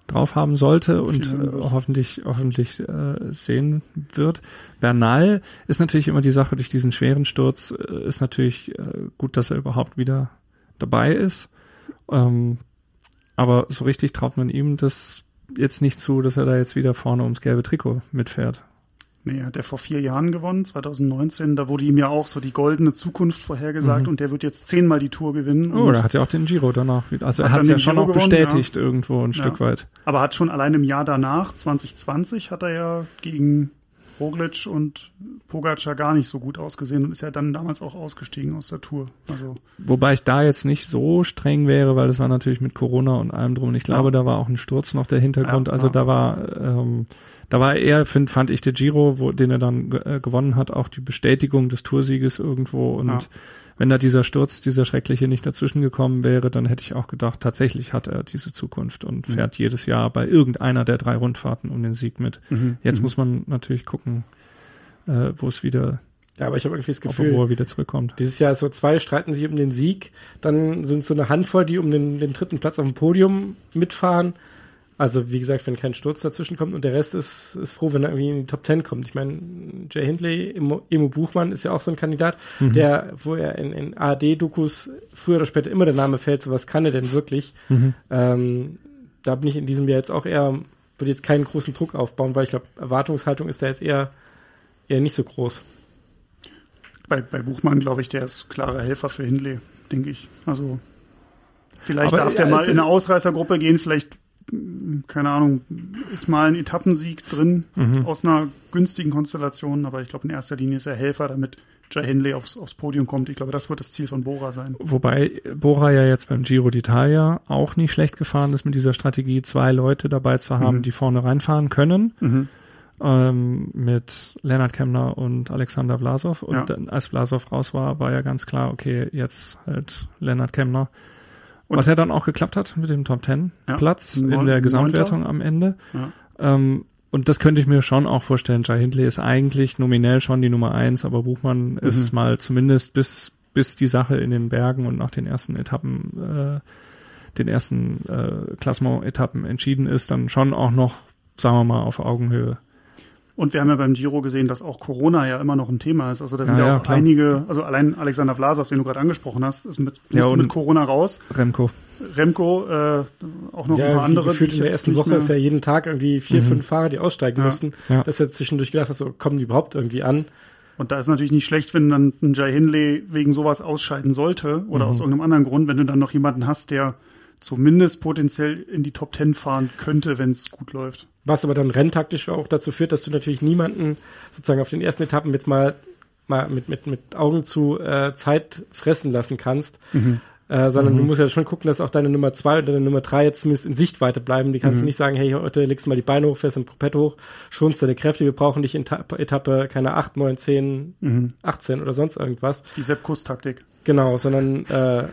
drauf haben sollte und äh, hoffentlich hoffentlich äh, sehen wird. Bernal ist natürlich immer die Sache durch diesen schweren Sturz äh, ist natürlich äh, gut, dass er überhaupt wieder dabei ist. Ähm, aber so richtig traut man ihm das jetzt nicht zu, dass er da jetzt wieder vorne ums gelbe Trikot mitfährt. Nee, hat er vor vier Jahren gewonnen, 2019. Da wurde ihm ja auch so die goldene Zukunft vorhergesagt mhm. und der wird jetzt zehnmal die Tour gewinnen. Oh, er hat ja auch den Giro danach. Also er hat es ja schon auch bestätigt ja. irgendwo ein ja. Stück weit. Aber hat schon allein im Jahr danach, 2020, hat er ja gegen Roglic und Pogacar gar nicht so gut ausgesehen und ist ja dann damals auch ausgestiegen aus der Tour. Also Wobei ich da jetzt nicht so streng wäre, weil das war natürlich mit Corona und allem drum. Und ich glaube, ja. da war auch ein Sturz noch der Hintergrund. Ja, also ja. da war, ähm, da war eher, find, fand ich der Giro, wo, den er dann äh, gewonnen hat, auch die Bestätigung des Toursieges irgendwo und wenn da dieser Sturz, dieser schreckliche nicht dazwischen gekommen wäre, dann hätte ich auch gedacht, tatsächlich hat er diese Zukunft und mhm. fährt jedes Jahr bei irgendeiner der drei Rundfahrten um den Sieg mit. Mhm. Jetzt mhm. muss man natürlich gucken, äh, wo es wieder ja, aber ich habe irgendwie das Gefühl, wo er wieder zurückkommt. Dieses Jahr so zwei streiten sich um den Sieg, dann sind so eine Handvoll, die um den, den dritten Platz auf dem Podium mitfahren also wie gesagt, wenn kein Sturz dazwischen kommt und der Rest ist, ist froh, wenn er irgendwie in die Top Ten kommt. Ich meine, Jay Hindley, Emo, Buchmann ist ja auch so ein Kandidat, mhm. der, wo er in, in ARD-Dokus früher oder später immer der Name fällt, so was kann er denn wirklich? Mhm. Ähm, da bin ich in diesem Jahr jetzt auch eher, würde jetzt keinen großen Druck aufbauen, weil ich glaube, Erwartungshaltung ist da jetzt eher, eher nicht so groß. Bei, bei Buchmann, glaube ich, der ist klarer Helfer für Hindley, denke ich. Also Vielleicht Aber darf der mal in eine Ausreißergruppe gehen, vielleicht keine Ahnung, ist mal ein Etappensieg drin mhm. aus einer günstigen Konstellation, aber ich glaube, in erster Linie ist er Helfer, damit Jay Hindley aufs, aufs Podium kommt. Ich glaube, das wird das Ziel von Bora sein. Wobei Bora ja jetzt beim Giro d'Italia auch nicht schlecht gefahren ist mit dieser Strategie, zwei Leute dabei zu haben, mhm. die vorne reinfahren können. Mhm. Ähm, mit Lennart Kemner und Alexander Vlasov. Und ja. als Vlasov raus war, war ja ganz klar, okay, jetzt halt Lennart Kemner. Und Was ja dann auch geklappt hat mit dem Top Ten Platz ja, in der Gesamtwertung am Ende. Ja. Ähm, und das könnte ich mir schon auch vorstellen. Jai Hindley ist eigentlich nominell schon die Nummer eins, aber Buchmann mhm. ist mal zumindest bis, bis die Sache in den Bergen und nach den ersten Etappen, äh, den ersten äh, Klassement-Etappen entschieden ist, dann schon auch noch, sagen wir mal, auf Augenhöhe. Und wir haben ja beim Giro gesehen, dass auch Corona ja immer noch ein Thema ist. Also da sind ja, ja auch klar. einige, also allein Alexander Vlasov, den du gerade angesprochen hast, ist mit, ja, mit Corona raus. Remco. Remco, äh, auch noch ja, ein paar andere. Gefühlt in der ersten Woche ist ja jeden Tag irgendwie vier, mhm. fünf Fahrer, die aussteigen ja. müssen. Ja. Dass er zwischendurch gedacht hat, so kommen die überhaupt irgendwie an. Und da ist natürlich nicht schlecht, wenn dann ein Jai Hindley wegen sowas ausscheiden sollte oder mhm. aus irgendeinem anderen Grund, wenn du dann noch jemanden hast, der zumindest potenziell in die Top Ten fahren könnte, wenn es gut läuft. Was aber dann renntaktisch auch dazu führt, dass du natürlich niemanden sozusagen auf den ersten Etappen jetzt mal, mal mit, mit, mit Augen zu äh, Zeit fressen lassen kannst. Mhm. Äh, sondern mhm. du musst ja schon gucken, dass auch deine Nummer zwei und deine Nummer drei jetzt zumindest in Sichtweite bleiben. Die kannst mhm. du nicht sagen, hey, heute legst du mal die Beine hoch, fährst ein Propett hoch, schonst deine Kräfte, wir brauchen dich in Etappe, keine 8, 9, 10, mhm. 18 oder sonst irgendwas. Die Sepp Kuss-Taktik. Genau, sondern äh,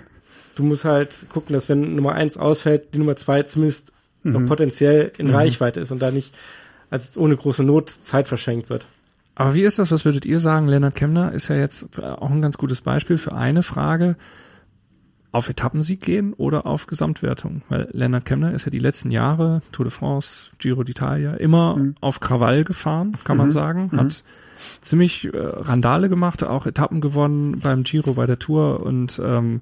du musst halt gucken, dass wenn Nummer eins ausfällt, die Nummer zwei zumindest mhm. noch potenziell in mhm. Reichweite ist und da nicht als ohne große Not Zeit verschenkt wird. Aber wie ist das? Was würdet ihr sagen? Lennart Kemner ist ja jetzt auch ein ganz gutes Beispiel für eine Frage. Auf Etappensieg gehen oder auf Gesamtwertung? Weil Lennart Kemner ist ja die letzten Jahre, Tour de France, Giro d'Italia, immer mhm. auf Krawall gefahren, kann man mhm. sagen. Mhm. Hat ziemlich äh, Randale gemacht, auch Etappen gewonnen beim Giro, bei der Tour und ähm,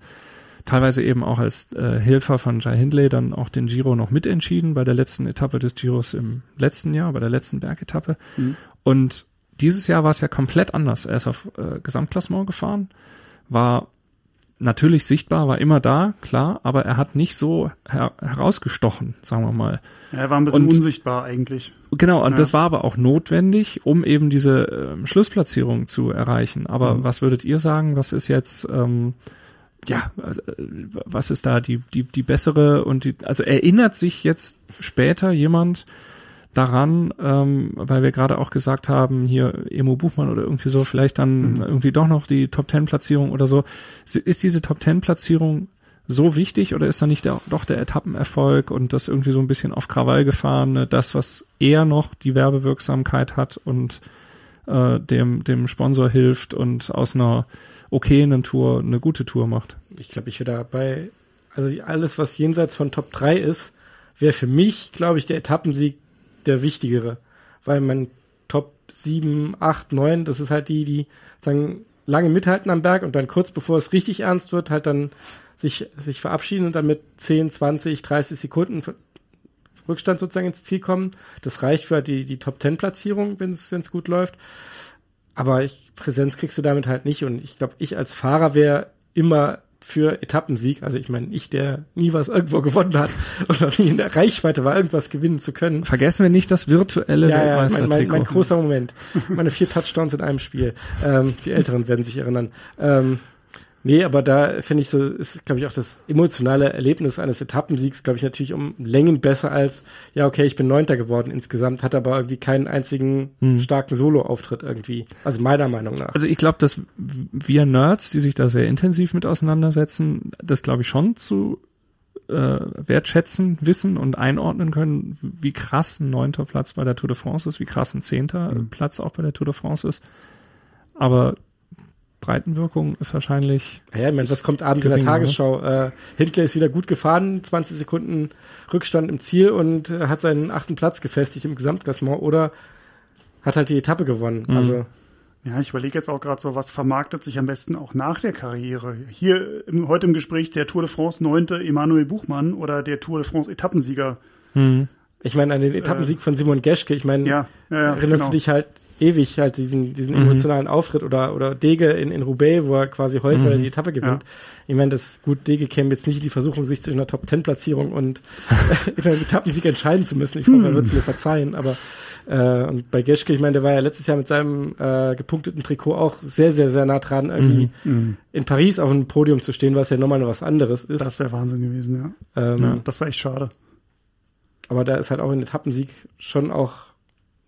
teilweise eben auch als äh, Helfer von Jai Hindley dann auch den Giro noch mitentschieden bei der letzten Etappe des Giros im letzten Jahr, bei der letzten Bergetappe. Mhm. Und dieses Jahr war es ja komplett anders. Er ist auf äh, Gesamtklassement gefahren, war natürlich sichtbar, war immer da, klar, aber er hat nicht so her herausgestochen, sagen wir mal. Ja, er war ein bisschen und, unsichtbar eigentlich. Genau, und ja. das war aber auch notwendig, um eben diese äh, Schlussplatzierung zu erreichen. Aber mhm. was würdet ihr sagen, was ist jetzt, ähm, ja, also, was ist da die, die, die bessere und die, also erinnert sich jetzt später jemand daran, ähm, weil wir gerade auch gesagt haben, hier Emo Buchmann oder irgendwie so, vielleicht dann mhm. irgendwie doch noch die Top Ten Platzierung oder so. Ist diese Top Ten Platzierung so wichtig oder ist da nicht der, doch der Etappenerfolg und das irgendwie so ein bisschen auf Krawall gefahren, das, was eher noch die Werbewirksamkeit hat und äh, dem, dem Sponsor hilft und aus einer okayen Tour eine gute Tour macht? Ich glaube, ich wäre dabei, also alles, was jenseits von Top 3 ist, wäre für mich, glaube ich, der Etappensieg der wichtigere. Weil mein Top 7, 8, 9, das ist halt die, die sagen, lange mithalten am Berg und dann kurz bevor es richtig ernst wird, halt dann sich, sich verabschieden und dann mit 10, 20, 30 Sekunden Rückstand sozusagen ins Ziel kommen. Das reicht für die, die Top 10 Platzierung, wenn es gut läuft. Aber ich, Präsenz kriegst du damit halt nicht und ich glaube, ich als Fahrer wäre immer für Etappensieg. Also ich meine, ich, der nie was irgendwo gewonnen hat und noch nie in der Reichweite war, irgendwas gewinnen zu können. Vergessen wir nicht das virtuelle ja, ja, mein, mein, mein großer Moment. Meine vier Touchdowns in einem Spiel. Ähm, die Älteren werden sich erinnern. Ähm, Nee, aber da finde ich so, ist, glaube ich, auch das emotionale Erlebnis eines Etappensiegs, glaube ich, natürlich um Längen besser als, ja, okay, ich bin Neunter geworden insgesamt, hat aber irgendwie keinen einzigen hm. starken Solo-Auftritt irgendwie. Also meiner Meinung nach. Also ich glaube, dass wir Nerds, die sich da sehr intensiv mit auseinandersetzen, das glaube ich schon zu äh, wertschätzen, wissen und einordnen können, wie krass ein neunter Platz bei der Tour de France ist, wie krass ein zehnter mhm. Platz auch bei der Tour de France ist. Aber Breitenwirkung ist wahrscheinlich. Ja, ich meine, was kommt abends in der Tagesschau? Äh, Hindley ist wieder gut gefahren, 20 Sekunden Rückstand im Ziel und äh, hat seinen achten Platz gefestigt im Gesamtklassement oder hat halt die Etappe gewonnen. Mhm. Also ja, ich überlege jetzt auch gerade so, was vermarktet sich am besten auch nach der Karriere. Hier im, heute im Gespräch der Tour de France neunte Emanuel Buchmann oder der Tour de France Etappensieger. Mhm. Ich meine, an den Etappensieg äh, von Simon Geschke, ich meine, ja, ja, erinnerst genau. du dich halt ewig halt diesen, diesen mhm. emotionalen Auftritt oder, oder Dege in, in Roubaix, wo er quasi heute mhm. die Etappe gewinnt. Ja. Ich meine, das gut, Dege käme jetzt nicht in die Versuchung, sich zwischen einer Top-10-Platzierung und in einem Etappensieg entscheiden zu müssen. Ich hoffe, er wird es mir verzeihen, aber äh, und bei Geschke, ich meine, der war ja letztes Jahr mit seinem äh, gepunkteten Trikot auch sehr, sehr, sehr nah dran, irgendwie mhm. mhm. in Paris auf einem Podium zu stehen, was ja nochmal was anderes ist. Das wäre Wahnsinn gewesen, ja. Ähm, ja. Das war echt schade. Aber da ist halt auch ein Etappensieg schon auch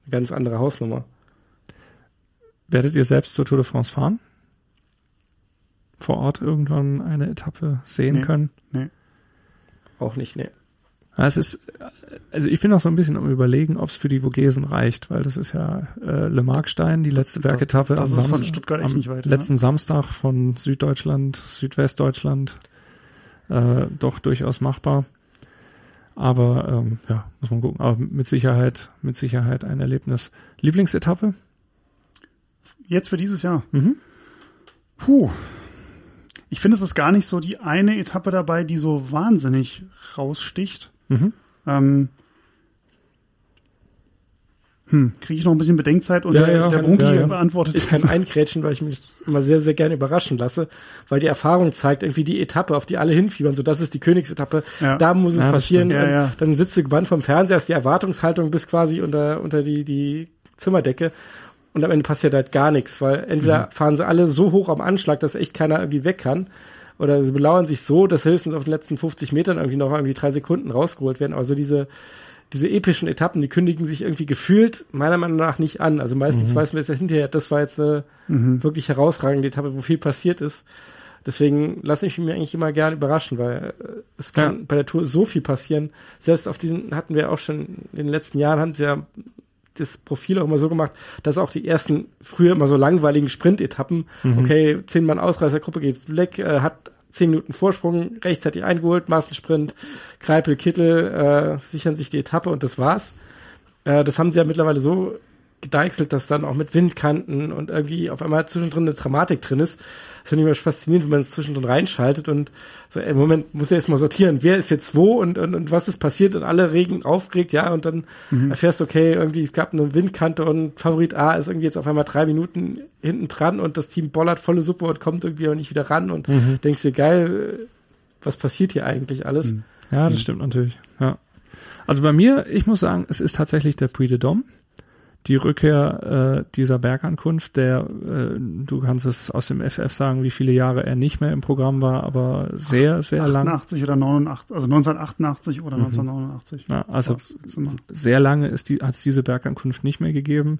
eine ganz andere Hausnummer. Werdet ihr selbst zur Tour de France fahren? Vor Ort irgendwann eine Etappe sehen nee, können? Nee. Auch nicht, nee. es ist, also ich bin auch so ein bisschen am überlegen, ob es für die Vogesen reicht, weil das ist ja äh, Le Markstein, die letzte Bergetappe das, das am, Samstag, von Stuttgart echt nicht weit, letzten ne? Samstag von Süddeutschland, Südwestdeutschland, äh, doch durchaus machbar. Aber ähm, ja, muss man gucken. Aber mit Sicherheit, mit Sicherheit ein Erlebnis. Lieblingsetappe? Jetzt für dieses Jahr. Mhm. Puh. Ich finde, es ist gar nicht so die eine Etappe dabei, die so wahnsinnig raussticht. Mhm. Ähm, hm, kriege ich noch ein bisschen Bedenkzeit und ja, der, ja, der Brunki ja, ja. beantwortet. Ich kann einkrätschen, weil ich mich immer sehr, sehr gerne überraschen lasse, weil die Erfahrung zeigt, irgendwie die Etappe, auf die alle hinfiebern, so das ist die Königsetappe, ja. da muss es passieren. Dann sitzt du gebannt vom Fernseher, ist die Erwartungshaltung bis quasi unter, unter die, die Zimmerdecke und am Ende passiert halt gar nichts, weil entweder mhm. fahren sie alle so hoch am Anschlag, dass echt keiner irgendwie weg kann, oder sie belauern sich so, dass höchstens auf den letzten 50 Metern irgendwie noch irgendwie drei Sekunden rausgeholt werden. Also diese, diese epischen Etappen, die kündigen sich irgendwie gefühlt meiner Meinung nach nicht an. Also meistens mhm. weiß man jetzt ja hinterher, das war jetzt eine mhm. wirklich herausragende Etappe, wo viel passiert ist. Deswegen lasse ich mich eigentlich immer gerne überraschen, weil äh, es kann ja. bei der Tour so viel passieren. Selbst auf diesen hatten wir auch schon in den letzten Jahren haben sie ja das Profil auch immer so gemacht, dass auch die ersten früher immer so langweiligen Sprint-Etappen, mhm. okay, zehn Mann Ausreißergruppe geht weg, äh, hat zehn Minuten Vorsprung, rechtzeitig eingeholt, Massensprint, Kreipel, Kittel äh, sichern sich die Etappe und das war's. Äh, das haben sie ja mittlerweile so gedeichselt das dann auch mit Windkanten und irgendwie auf einmal zwischendrin eine Dramatik drin ist. Das finde ich immer faszinierend, wenn man es zwischendrin reinschaltet und so im Moment muss er erstmal sortieren, wer ist jetzt wo und, und, und was ist passiert und alle regen aufgeregt, ja, und dann mhm. erfährst du, okay, irgendwie es gab eine Windkante und Favorit A ist irgendwie jetzt auf einmal drei Minuten hinten dran und das Team bollert volle Suppe und kommt irgendwie auch nicht wieder ran und mhm. denkst dir, geil, was passiert hier eigentlich alles? Mhm. Ja, das mhm. stimmt natürlich, ja. Also bei mir, ich muss sagen, es ist tatsächlich der Puy de Dom die Rückkehr äh, dieser Bergankunft, der, äh, du kannst es aus dem FF sagen, wie viele Jahre er nicht mehr im Programm war, aber sehr, sehr 88 lang. 88 oder 89, also 1988 oder mhm. 1989. Ja, also sehr lange ist die, hat es diese Bergankunft nicht mehr gegeben.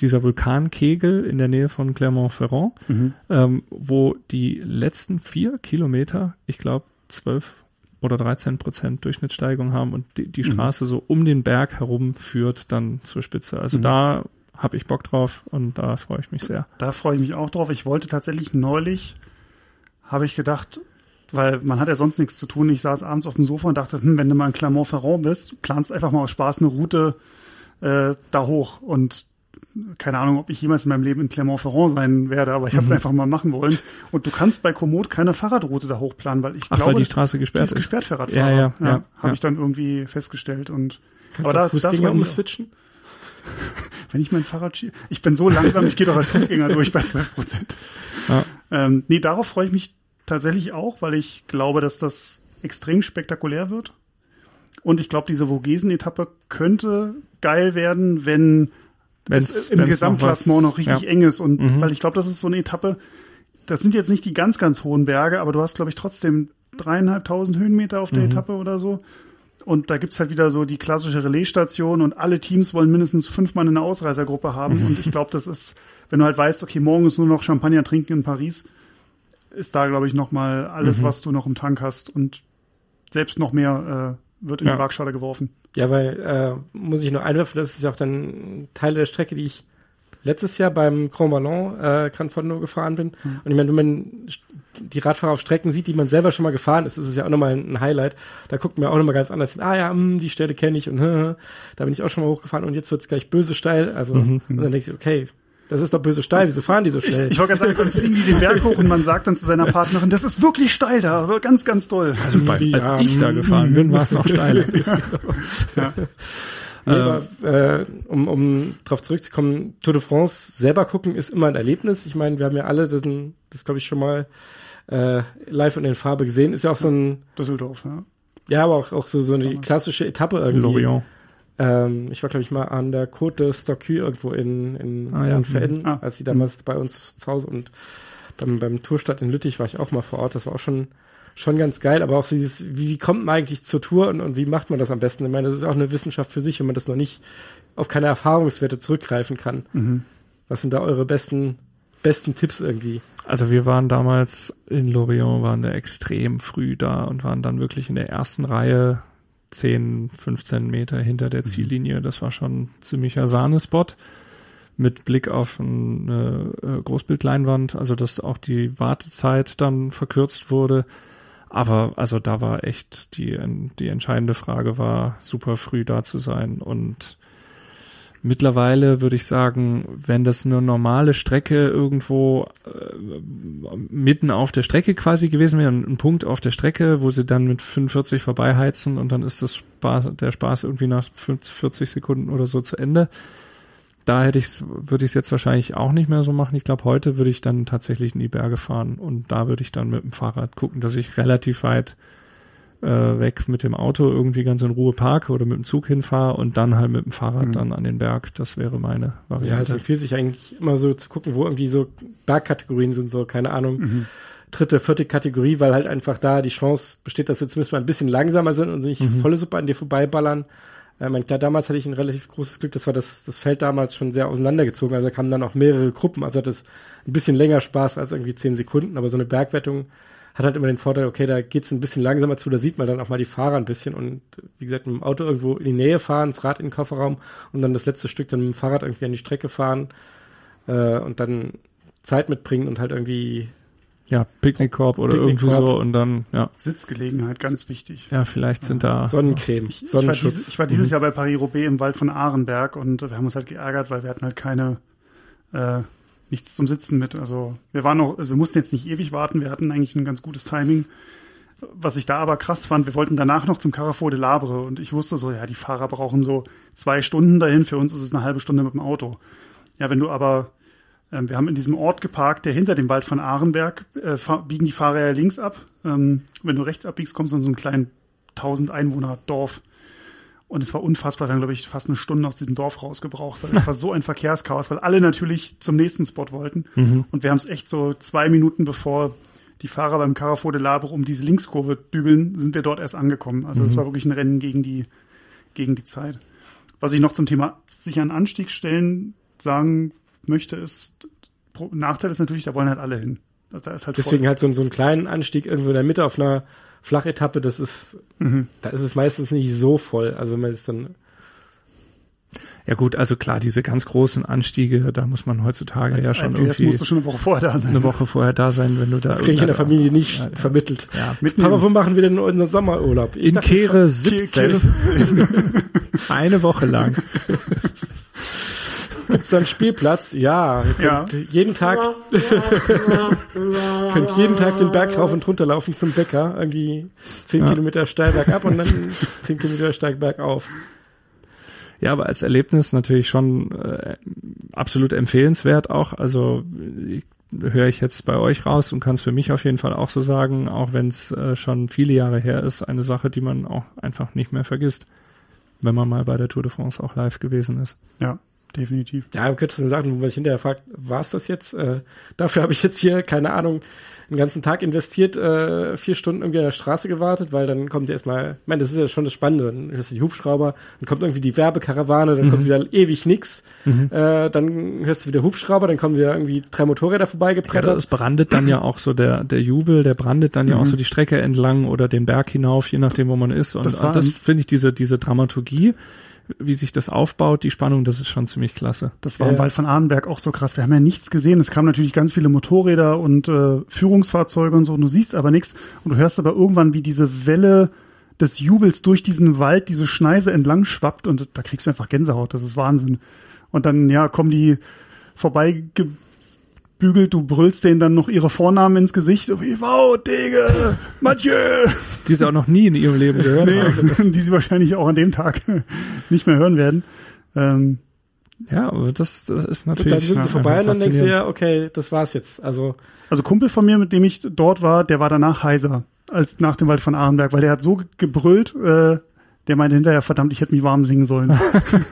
Dieser Vulkankegel in der Nähe von Clermont-Ferrand, mhm. ähm, wo die letzten vier Kilometer, ich glaube, zwölf oder 13 Prozent Durchschnittssteigung haben und die, die mhm. Straße so um den Berg herum führt dann zur Spitze. Also mhm. da habe ich Bock drauf und da freue ich mich sehr. Da freue ich mich auch drauf. Ich wollte tatsächlich neulich, habe ich gedacht, weil man hat ja sonst nichts zu tun. Ich saß abends auf dem Sofa und dachte, hm, wenn du mal in Clermont-Ferrand bist, planst einfach mal aus Spaß eine Route äh, da hoch. Und keine Ahnung, ob ich jemals in meinem Leben in Clermont-Ferrand sein werde, aber ich habe es mhm. einfach mal machen wollen. Und du kannst bei Komoot keine Fahrradroute da hochplanen, weil ich Ach, glaube, weil die Straße gesperrt die ist. gesperrt für Radfahrer. Ja, ja, ja, ja habe ich dann irgendwie festgestellt und kannst aber du da, Fußgänger umswitchen? Wenn ich mein Fahrrad schieße, ich bin so langsam, ich gehe doch als Fußgänger durch bei 12 Prozent. Ja. Ähm, nee, darauf freue ich mich tatsächlich auch, weil ich glaube, dass das extrem spektakulär wird. Und ich glaube, diese Vogesen-Etappe könnte geil werden, wenn wenn's, im Gesamtklassement noch, noch, richtig ja. eng ist. Und mhm. weil ich glaube, das ist so eine Etappe, das sind jetzt nicht die ganz, ganz hohen Berge, aber du hast, glaube ich, trotzdem dreieinhalbtausend Höhenmeter auf der mhm. Etappe oder so. Und da gibt's halt wieder so die klassische Relaisstation und alle Teams wollen mindestens fünf Mann in einer Ausreißergruppe haben. Und ich glaube, das ist, wenn du halt weißt, okay, morgen ist nur noch Champagner trinken in Paris, ist da, glaube ich, noch mal alles, mhm. was du noch im Tank hast und selbst noch mehr äh, wird in ja. die Waagschale geworfen. Ja, weil, äh, muss ich nur einwerfen, das ist ja auch dann Teil der Strecke, die ich letztes Jahr beim Grand Ballon äh, Gran Fondo gefahren bin. Mhm. Und ich meine, wenn man die Radfahrer auf Strecken sieht, die man selber schon mal gefahren ist, ist es ja auch nochmal ein Highlight. Da guckt man auch nochmal ganz anders hin. Ah ja, mh, hm, die Stelle kenne ich und da bin ich auch schon mal hochgefahren und jetzt wird's gleich böse steil. Also mhm. und dann denkst du, okay, das ist doch böse steil, wieso fahren die so schnell? Ich, ich wollte gerade sagen, dann fliegen die den Berg hoch und man sagt dann zu seiner Partnerin, das ist wirklich steil da, ganz, ganz toll. Also bei, die, als ja, ich da gefahren bin, war es noch steiler. ja. Nee, aber, äh, um, um darauf zurückzukommen, Tour de France selber gucken ist immer ein Erlebnis. Ich meine, wir haben ja alle das, das glaube ich, schon mal äh, live und in Farbe gesehen. Ist ja auch so ein Düsseldorf, ja. Ja, aber auch, auch so, so eine klassische Etappe irgendwie. Lorient. Ähm, ich war, glaube ich, mal an der Côte de Stockü irgendwo in, in, ah, ja. in Verden, ah. als sie damals bei uns zu Hause und beim, beim Tourstadt in Lüttich war ich auch mal vor Ort. Das war auch schon, schon ganz geil, aber auch so dieses, wie, wie kommt man eigentlich zur Tour und, und wie macht man das am besten? Ich meine, das ist auch eine Wissenschaft für sich, wenn man das noch nicht auf keine Erfahrungswerte zurückgreifen kann. Mhm. Was sind da eure besten, besten Tipps irgendwie? Also wir waren damals in Lorient, waren da extrem früh da und waren dann wirklich in der ersten Reihe 10, 15 Meter hinter der mhm. Ziellinie. Das war schon ein ziemlicher Sahnespot mit Blick auf eine äh, Großbildleinwand, also dass auch die Wartezeit dann verkürzt wurde. Aber also da war echt die, die entscheidende Frage war, super früh da zu sein. Und mittlerweile würde ich sagen, wenn das eine normale Strecke irgendwo äh, mitten auf der Strecke quasi gewesen wäre, ein Punkt auf der Strecke, wo sie dann mit 45 vorbeiheizen und dann ist das Spaß, der Spaß irgendwie nach 40 Sekunden oder so zu Ende da hätte ich würde ich es jetzt wahrscheinlich auch nicht mehr so machen. Ich glaube, heute würde ich dann tatsächlich in die Berge fahren und da würde ich dann mit dem Fahrrad gucken, dass ich relativ weit äh, weg mit dem Auto irgendwie ganz in Ruhe parke oder mit dem Zug hinfahre und dann halt mit dem Fahrrad mhm. dann an den Berg. Das wäre meine Variante. Ja, es empfiehlt sich eigentlich immer so zu gucken, wo irgendwie so Bergkategorien sind, so keine Ahnung. Mhm. Dritte, vierte Kategorie, weil halt einfach da die Chance besteht, dass sie zumindest mal ein bisschen langsamer sind und sich mhm. volle Suppe an dir vorbeiballern. Ähm, glaube, damals hatte ich ein relativ großes Glück, das war das, das Feld damals schon sehr auseinandergezogen, also da kamen dann auch mehrere Gruppen, also hat es ein bisschen länger Spaß als irgendwie zehn Sekunden, aber so eine Bergwertung hat halt immer den Vorteil, okay, da geht's ein bisschen langsamer zu, da sieht man dann auch mal die Fahrer ein bisschen und wie gesagt, mit dem Auto irgendwo in die Nähe fahren, das Rad in den Kofferraum und dann das letzte Stück dann mit dem Fahrrad irgendwie an die Strecke fahren äh, und dann Zeit mitbringen und halt irgendwie ja, Picknickkorb oder Picknick irgendwie so und dann, ja. Sitzgelegenheit, ganz wichtig. Ja, vielleicht sind da. Sonnencreme, ich, ich, war, dieses, ich war dieses mhm. Jahr bei Paris-Roubaix im Wald von Ahrenberg und wir haben uns halt geärgert, weil wir hatten halt keine, äh, nichts zum Sitzen mit. Also wir waren noch, also wir mussten jetzt nicht ewig warten, wir hatten eigentlich ein ganz gutes Timing. Was ich da aber krass fand, wir wollten danach noch zum Carrefour de Labre und ich wusste so, ja, die Fahrer brauchen so zwei Stunden dahin, für uns ist es eine halbe Stunde mit dem Auto. Ja, wenn du aber ähm, wir haben in diesem Ort geparkt, der hinter dem Wald von Ahrenberg, äh, biegen die Fahrer ja links ab. Ähm, wenn du rechts abbiegst, kommst du in so einen kleinen 1000 Einwohner Dorf. Und es war unfassbar. Wir haben, glaube ich, fast eine Stunde aus diesem Dorf rausgebraucht, weil es war so ein Verkehrschaos, weil alle natürlich zum nächsten Spot wollten. Mhm. Und wir haben es echt so zwei Minuten bevor die Fahrer beim Carrefour de Labre um diese Linkskurve dübeln, sind wir dort erst angekommen. Also es mhm. war wirklich ein Rennen gegen die, gegen die Zeit. Was ich noch zum Thema sich an Anstieg stellen sagen möchte, ist, Nachteil ist natürlich, da wollen halt alle hin. Da ist halt Deswegen voll. halt so, so einen kleinen Anstieg irgendwo in der Mitte auf einer Flachetappe, das ist, mhm. da ist es meistens nicht so voll. Also man ist dann. Ja gut, also klar, diese ganz großen Anstiege, da muss man heutzutage ja schon irgendwie. Das musst du schon eine Woche vorher da sein. Eine Woche vorher da sein, wenn du da. Das kriege ich in der Familie nicht ja, vermittelt. Ja. Mitnehmen. Aber wo machen wir denn unseren Sommerurlaub? Ich in dachte, Kehre 17. Kehre 17. Eine Woche lang. Gibt's da einen Spielplatz? Ja. Ihr könnt ja. jeden Tag, könnt jeden Tag den Berg rauf und runter laufen zum Bäcker. Irgendwie zehn ja. Kilometer steil bergab und dann zehn Kilometer steil bergauf. Ja, aber als Erlebnis natürlich schon äh, absolut empfehlenswert auch. Also höre ich jetzt bei euch raus und kann es für mich auf jeden Fall auch so sagen, auch wenn es äh, schon viele Jahre her ist, eine Sache, die man auch einfach nicht mehr vergisst, wenn man mal bei der Tour de France auch live gewesen ist. Ja, definitiv. Ja, im kürzesten Sachen, wo man sich hinterher fragt, war es das jetzt? Äh, dafür habe ich jetzt hier, keine Ahnung, einen ganzen Tag investiert, äh, vier Stunden irgendwie an der Straße gewartet, weil dann kommt erstmal, ich meine, das ist ja schon das Spannende, dann hörst du die Hubschrauber, dann kommt irgendwie die Werbekarawane, dann mhm. kommt wieder ewig nix, mhm. äh, dann hörst du wieder Hubschrauber, dann kommen wieder irgendwie drei Motorräder vorbeigebrettert. Ja, das brandet dann ja auch so der, der Jubel, der brandet dann mhm. ja auch mhm. so die Strecke entlang oder den Berg hinauf, je nachdem, wo man ist. Und das, und das finde ich diese, diese Dramaturgie, wie sich das aufbaut, die Spannung, das ist schon ziemlich klasse. Das war im Wald von Arnberg auch so krass. Wir haben ja nichts gesehen. Es kamen natürlich ganz viele Motorräder und äh, Führungsfahrzeuge und so. Und du siehst aber nichts. Und du hörst aber irgendwann, wie diese Welle des Jubels durch diesen Wald, diese Schneise entlang schwappt. Und da kriegst du einfach Gänsehaut. Das ist Wahnsinn. Und dann, ja, kommen die vorbei bügelt, du brüllst denen dann noch ihre Vornamen ins Gesicht. Wow, Dege, Mathieu. Die sie auch noch nie in ihrem Leben gehört nee, haben. Die sie wahrscheinlich auch an dem Tag nicht mehr hören werden. Ähm, ja, aber das, das ist natürlich. Und dann sind sie vorbei und dann denkst du ja, okay, das war's jetzt. Also, also Kumpel von mir, mit dem ich dort war, der war danach heiser als nach dem Wald von Ahrenberg, weil der hat so gebrüllt, äh, der meinte hinterher, verdammt, ich hätte mich warm singen sollen.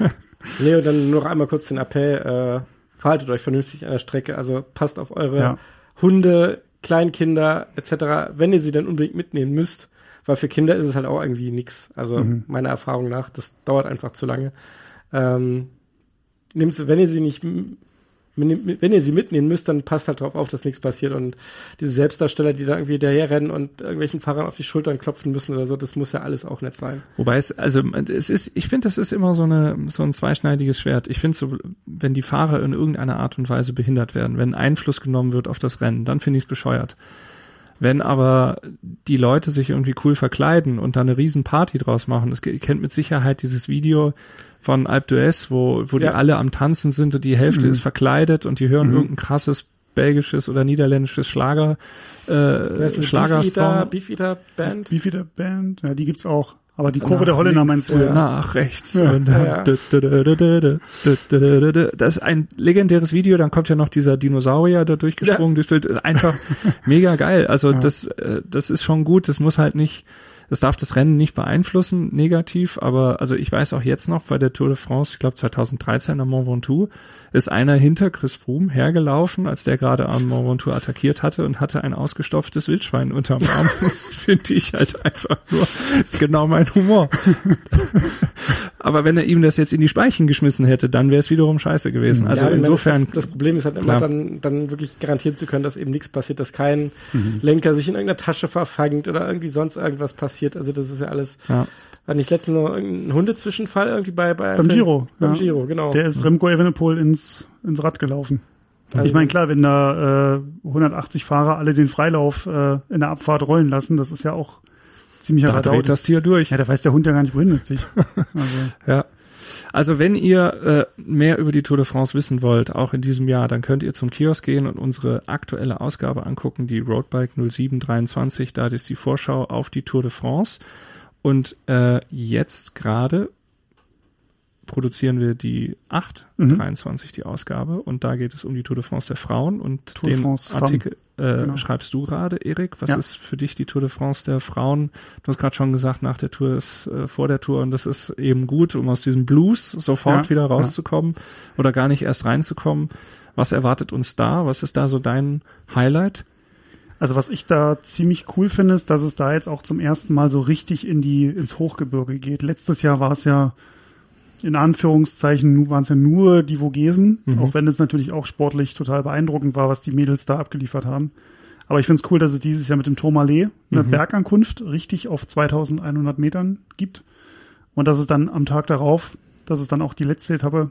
Leo, dann noch einmal kurz den Appell, äh, verhaltet euch vernünftig an der Strecke, also passt auf eure ja. Hunde, Kleinkinder etc., wenn ihr sie dann unbedingt mitnehmen müsst, weil für Kinder ist es halt auch irgendwie nix. Also mhm. meiner Erfahrung nach, das dauert einfach zu lange. Ähm, nehmt wenn ihr sie nicht wenn ihr sie mitnehmen müsst, dann passt halt drauf auf, dass nichts passiert. Und diese Selbstdarsteller, die da irgendwie daherrennen und irgendwelchen Fahrern auf die Schultern klopfen müssen oder so, das muss ja alles auch nicht sein. Wobei es, also es ist, ich finde, das ist immer so eine, so ein zweischneidiges Schwert. Ich finde so, wenn die Fahrer in irgendeiner Art und Weise behindert werden, wenn Einfluss genommen wird auf das Rennen, dann finde ich es bescheuert. Wenn aber die Leute sich irgendwie cool verkleiden und da eine riesen Party draus machen, es, ihr kennt mit Sicherheit dieses Video von Alp d'Huez, wo, wo ja. die alle am Tanzen sind und die Hälfte mhm. ist verkleidet und die hören mhm. irgendein krasses belgisches oder niederländisches Schlager äh, Schlagersong. Beefeater Band. Beefeater Band, ja, die gibt's auch. Aber die Kurve der Holländer meinst du jetzt? Nach rechts. Ja. Das ist ein legendäres Video, dann kommt ja noch dieser Dinosaurier da durchgesprungen. Ja. Das ist einfach mega geil. Also ja. das, das ist schon gut. Das muss halt nicht es darf das Rennen nicht beeinflussen, negativ, aber also ich weiß auch jetzt noch bei der Tour de France, ich glaube 2013 am Mont Ventoux, ist einer hinter Chris Froome hergelaufen, als der gerade am Mont Ventoux attackiert hatte und hatte ein ausgestopftes Wildschwein unterm Arm. Das finde ich halt einfach nur, das ist genau mein Humor. Aber wenn er ihm das jetzt in die Speichen geschmissen hätte, dann wäre es wiederum scheiße gewesen. Mhm. Also ja, insofern. Das, das, Problem ist halt immer dann, dann wirklich garantieren zu können, dass eben nichts passiert, dass kein mhm. Lenker sich in irgendeiner Tasche verfangt oder irgendwie sonst irgendwas passiert. Also das ist ja alles. Ja. War nicht letztens noch ein Hundezwischenfall irgendwie bei, bei beim Giro? Beim ja. Giro, genau. Der ist Remco Evenepoel ins, ins Rad gelaufen. Also ich meine, klar, wenn da äh, 180 Fahrer alle den Freilauf äh, in der Abfahrt rollen lassen, das ist ja auch ziemlicher Da dreht das Tier durch. Ja, da weiß der Hund ja gar nicht, wohin mit sich. Also. ja. Also wenn ihr äh, mehr über die Tour de France wissen wollt, auch in diesem Jahr, dann könnt ihr zum Kiosk gehen und unsere aktuelle Ausgabe angucken, die Roadbike 0723. Da ist die Vorschau auf die Tour de France. Und äh, jetzt gerade produzieren wir die 8, mhm. 23 die Ausgabe und da geht es um die Tour de France der Frauen und Tour den Artikel äh, genau. schreibst du gerade, Erik. Was ja. ist für dich die Tour de France der Frauen? Du hast gerade schon gesagt, nach der Tour ist äh, vor der Tour und das ist eben gut, um aus diesem Blues sofort ja. wieder rauszukommen ja. oder gar nicht erst reinzukommen. Was erwartet uns da? Was ist da so dein Highlight? Also was ich da ziemlich cool finde, ist, dass es da jetzt auch zum ersten Mal so richtig in die ins Hochgebirge geht. Letztes Jahr war es ja in Anführungszeichen waren es ja nur die Vogesen, mhm. auch wenn es natürlich auch sportlich total beeindruckend war, was die Mädels da abgeliefert haben. Aber ich finde es cool, dass es dieses Jahr mit dem Tourmalet eine mhm. Bergankunft richtig auf 2100 Metern gibt. Und dass es dann am Tag darauf, dass es dann auch die letzte Etappe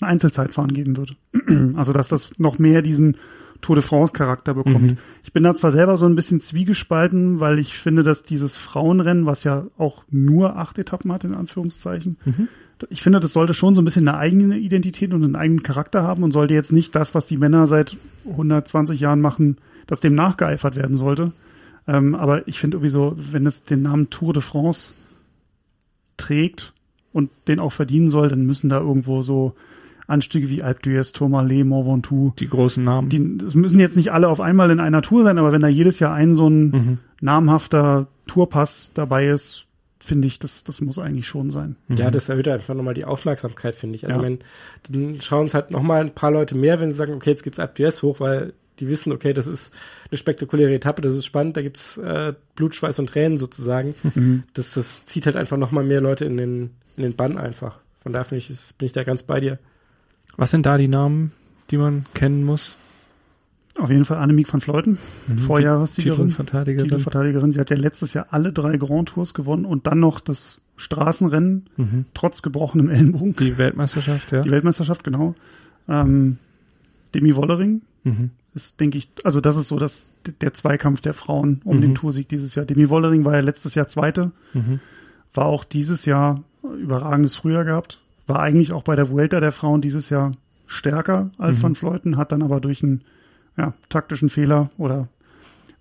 ein Einzelzeitfahren geben wird. Also, dass das noch mehr diesen Tour de France Charakter bekommt. Mhm. Ich bin da zwar selber so ein bisschen zwiegespalten, weil ich finde, dass dieses Frauenrennen, was ja auch nur acht Etappen hat, in Anführungszeichen, mhm. ich finde, das sollte schon so ein bisschen eine eigene Identität und einen eigenen Charakter haben und sollte jetzt nicht das, was die Männer seit 120 Jahren machen, dass dem nachgeeifert werden sollte. Ähm, aber ich finde irgendwie so, wenn es den Namen Tour de France trägt und den auch verdienen soll, dann müssen da irgendwo so Anstiege wie Alpe d'Huez, Tourmalet, Mont Ventoux. Die großen Namen. Die es müssen jetzt nicht alle auf einmal in einer Tour sein, aber wenn da jedes Jahr ein so ein mhm. namhafter Tourpass dabei ist, finde ich, das, das muss eigentlich schon sein. Ja, mhm. das erhöht einfach nochmal die Aufmerksamkeit, finde ich. Also ja. wenn, dann schauen es halt nochmal ein paar Leute mehr, wenn sie sagen, okay, jetzt geht's Alpe d'Huez hoch, weil die wissen, okay, das ist eine spektakuläre Etappe, das ist spannend, da gibt's äh, Blut, Schweiß und Tränen sozusagen. Mhm. Das, das zieht halt einfach nochmal mehr Leute in den, in den Bann einfach. Von daher ich, bin ich da ganz bei dir. Was sind da die Namen, die man kennen muss? Auf jeden Fall Annemiek van Fleuten, mhm, Vorjahressiegerin, Titelverteidigerin. Titelverteidigerin. Sie hat ja letztes Jahr alle drei Grand Tours gewonnen und dann noch das Straßenrennen, mhm. trotz gebrochenem Ellenbogen. Die Weltmeisterschaft, ja. Die Weltmeisterschaft, genau. Ähm, Demi Wollering mhm. ist, denke ich, also das ist so das, der Zweikampf der Frauen um den mhm. Toursieg dieses Jahr. Demi Wollering war ja letztes Jahr Zweite, mhm. war auch dieses Jahr überragendes Frühjahr gehabt, war eigentlich auch bei der Vuelta der Frauen dieses Jahr stärker als mhm. Van Fleuten, hat dann aber durch einen ja, taktischen Fehler oder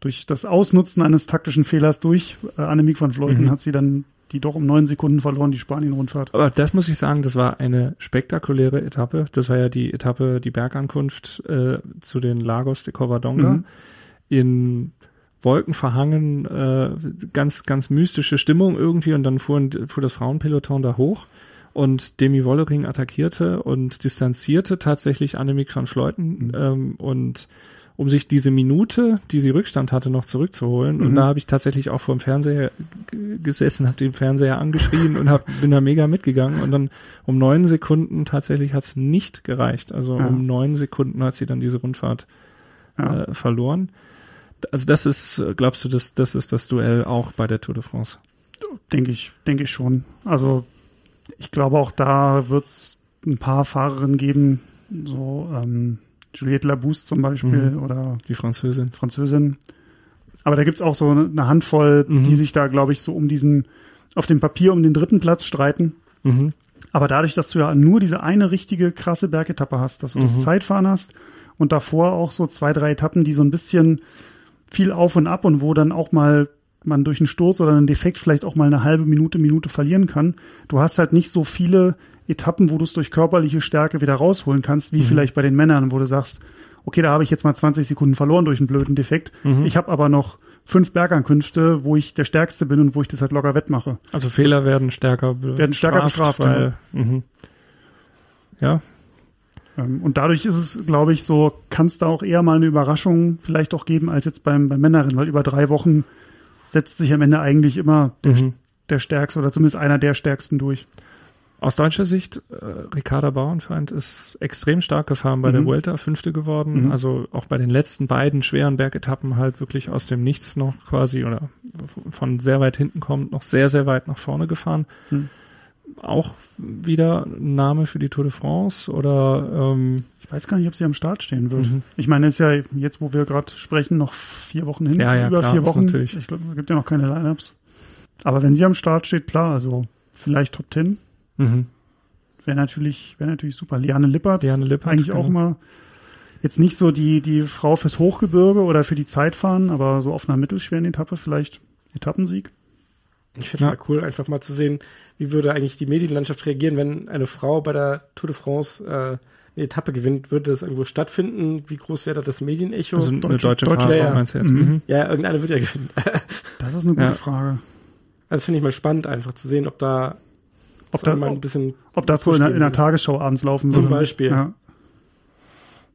durch das Ausnutzen eines taktischen Fehlers durch äh, Annemiek van Fleuten mhm. hat sie dann die doch um neun Sekunden verloren, die Spanien-Rundfahrt. Aber das muss ich sagen, das war eine spektakuläre Etappe. Das war ja die Etappe, die Bergankunft äh, zu den Lagos de Covadonga. Mhm. In Wolken verhangen, äh, ganz, ganz mystische Stimmung irgendwie und dann fuhren, fuhr das Frauenpeloton da hoch und Demi Wollering attackierte und distanzierte tatsächlich Annemiek van Fleuten mhm. ähm, und um sich diese Minute, die sie Rückstand hatte, noch zurückzuholen. Mhm. Und da habe ich tatsächlich auch vor dem Fernseher gesessen, habe den Fernseher angeschrien und hab, bin da mega mitgegangen. Und dann um neun Sekunden tatsächlich hat es nicht gereicht. Also ja. um neun Sekunden hat sie dann diese Rundfahrt ja. äh, verloren. Also das ist, glaubst du, das, das ist das Duell auch bei der Tour de France? Denke ich, denke ich schon. Also ich glaube, auch da wird es ein paar Fahrerinnen geben, so ähm, Juliette Labousse zum Beispiel mhm. oder die Französin. Französin. Aber da gibt's auch so eine Handvoll, mhm. die sich da, glaube ich, so um diesen, auf dem Papier um den dritten Platz streiten. Mhm. Aber dadurch, dass du ja nur diese eine richtige krasse Bergetappe hast, dass du das mhm. Zeitfahren hast und davor auch so zwei, drei Etappen, die so ein bisschen viel auf und ab und wo dann auch mal man durch einen Sturz oder einen Defekt vielleicht auch mal eine halbe Minute, Minute verlieren kann. Du hast halt nicht so viele Etappen, wo du es durch körperliche Stärke wieder rausholen kannst, wie mhm. vielleicht bei den Männern, wo du sagst, okay, da habe ich jetzt mal 20 Sekunden verloren durch einen blöden Defekt. Mhm. Ich habe aber noch fünf Bergankünfte, wo ich der Stärkste bin und wo ich das halt locker wettmache. Also Fehler das werden stärker bestraft. Werden stärker bestraft, weil, ja. Mhm. ja. Ähm, und dadurch ist es, glaube ich, so, kann es da auch eher mal eine Überraschung vielleicht auch geben, als jetzt beim, beim Männerin, weil über drei Wochen setzt sich am Ende eigentlich immer der, mhm. der Stärkste oder zumindest einer der Stärksten durch. Aus deutscher Sicht, äh, Ricarda Bauernfeind ist extrem stark gefahren bei mhm. der Vuelta, Fünfte geworden. Mhm. Also auch bei den letzten beiden schweren Bergetappen halt wirklich aus dem Nichts noch quasi oder von sehr weit hinten kommt, noch sehr, sehr weit nach vorne gefahren. Mhm. Auch wieder ein Name für die Tour de France oder ähm, ich weiß gar nicht, ob sie am Start stehen wird. Mhm. Ich meine, es ist ja jetzt, wo wir gerade sprechen, noch vier Wochen hin, ja, ja, über klar, vier Wochen. Natürlich. Ich glaube, es gibt ja noch keine Lineups. Aber wenn sie am Start steht, klar, also vielleicht Top 10. Mhm. Wäre natürlich, wäre natürlich super. Liane Lippert, Liane Lippert eigentlich genau. auch mal jetzt nicht so die, die Frau fürs Hochgebirge oder für die Zeitfahren, aber so auf einer mittelschweren Etappe vielleicht Etappensieg. Ich finde es ja. mal cool, einfach mal zu sehen, wie würde eigentlich die Medienlandschaft reagieren, wenn eine Frau bei der Tour de France äh, eine Etappe gewinnt. Würde das irgendwo stattfinden? Wie groß wäre da das Medienecho? Also eine deutsche, deutsche, deutsche Fahrer, ja, meinst du jetzt? Mhm. mhm. Ja, irgendeine wird ja gewinnen. das ist eine gute ja. Frage. Also finde ich mal spannend, einfach zu sehen, ob da ob da mal ein bisschen ob das so in der, in der Tagesschau abends laufen würde. Zum Beispiel. Ja.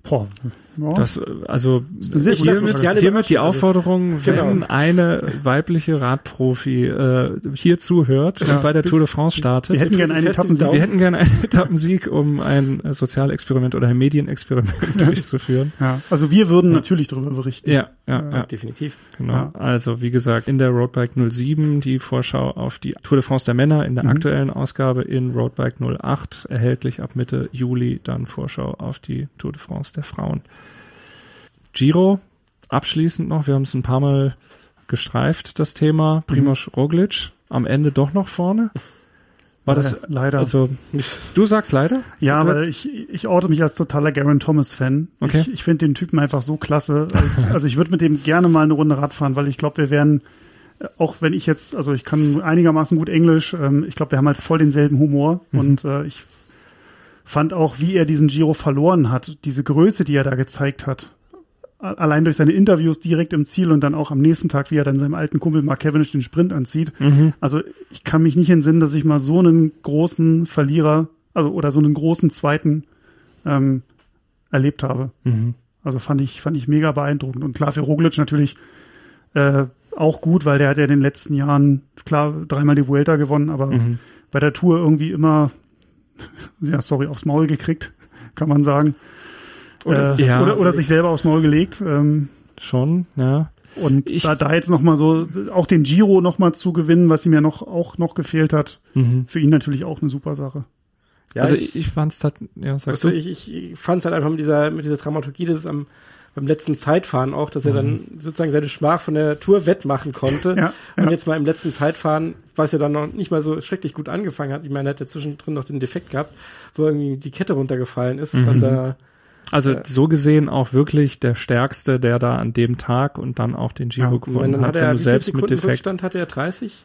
Boah, ja. Das, also hiermit, hiermit die Aufforderung, wenn genau. eine weibliche Radprofi äh, hier zuhört ja. und bei der Tour de France startet. Wir hätten gerne einen Etappensieg. Wir hätten gerne einen Etappensieg, um ein Sozialexperiment oder ein Medienexperiment durchzuführen. Ja, also wir würden ja. natürlich darüber berichten. Ja, ja, ja. definitiv. Genau. Also wie gesagt, in der Roadbike 07 die Vorschau auf die Tour de France der Männer in der mhm. aktuellen Ausgabe in Roadbike 08 erhältlich ab Mitte Juli dann Vorschau auf die Tour de France der Frauen. Giro, abschließend noch, wir haben es ein paar Mal gestreift, das Thema. Primoz mhm. Roglic am Ende doch noch vorne. War das leider? Also du sagst leider? Ja, weil ich ich orte mich als totaler Garen Thomas Fan. Okay. Ich, ich finde den Typen einfach so klasse. Als, also ich würde mit dem gerne mal eine Runde Rad fahren, weil ich glaube, wir wären äh, auch wenn ich jetzt, also ich kann einigermaßen gut Englisch. Ähm, ich glaube, wir haben halt voll denselben Humor mhm. und äh, ich fand auch, wie er diesen Giro verloren hat, diese Größe, die er da gezeigt hat allein durch seine Interviews direkt im Ziel und dann auch am nächsten Tag, wie er dann seinem alten Kumpel Mark Cavendish den Sprint anzieht. Mhm. Also ich kann mich nicht entsinnen, dass ich mal so einen großen Verlierer, also oder so einen großen zweiten ähm, erlebt habe. Mhm. Also fand ich, fand ich mega beeindruckend. Und klar, für Roglic natürlich äh, auch gut, weil der hat ja in den letzten Jahren, klar, dreimal die Vuelta gewonnen, aber mhm. bei der Tour irgendwie immer, ja, sorry, aufs Maul gekriegt, kann man sagen. Oder, äh, ja. oder, oder, sich selber aufs Maul gelegt. Ähm, Schon, ja. Und ich, da, da jetzt noch mal so auch den Giro noch mal zu gewinnen, was ihm ja noch auch noch gefehlt hat, mhm. für ihn natürlich auch eine super Sache. Ja, also ich, ich fand's halt, ja, sagst also du? Ich, ich fand's halt einfach mit dieser mit dieser Dramaturgie, dass es am beim letzten Zeitfahren auch, dass er dann mhm. sozusagen seine Schmach von der Tour wettmachen konnte. ja, und ja. jetzt mal im letzten Zeitfahren, was ja dann noch nicht mal so schrecklich gut angefangen hat. Ich meine, er hat ja zwischendrin noch den Defekt gehabt, wo irgendwie die Kette runtergefallen ist, mhm. er also äh, so gesehen auch wirklich der stärkste, der da an dem Tag und dann auch den Giro ja, gewonnen hat. hat er, wenn du selbst mit Defekt. Rückstand hatte er 30?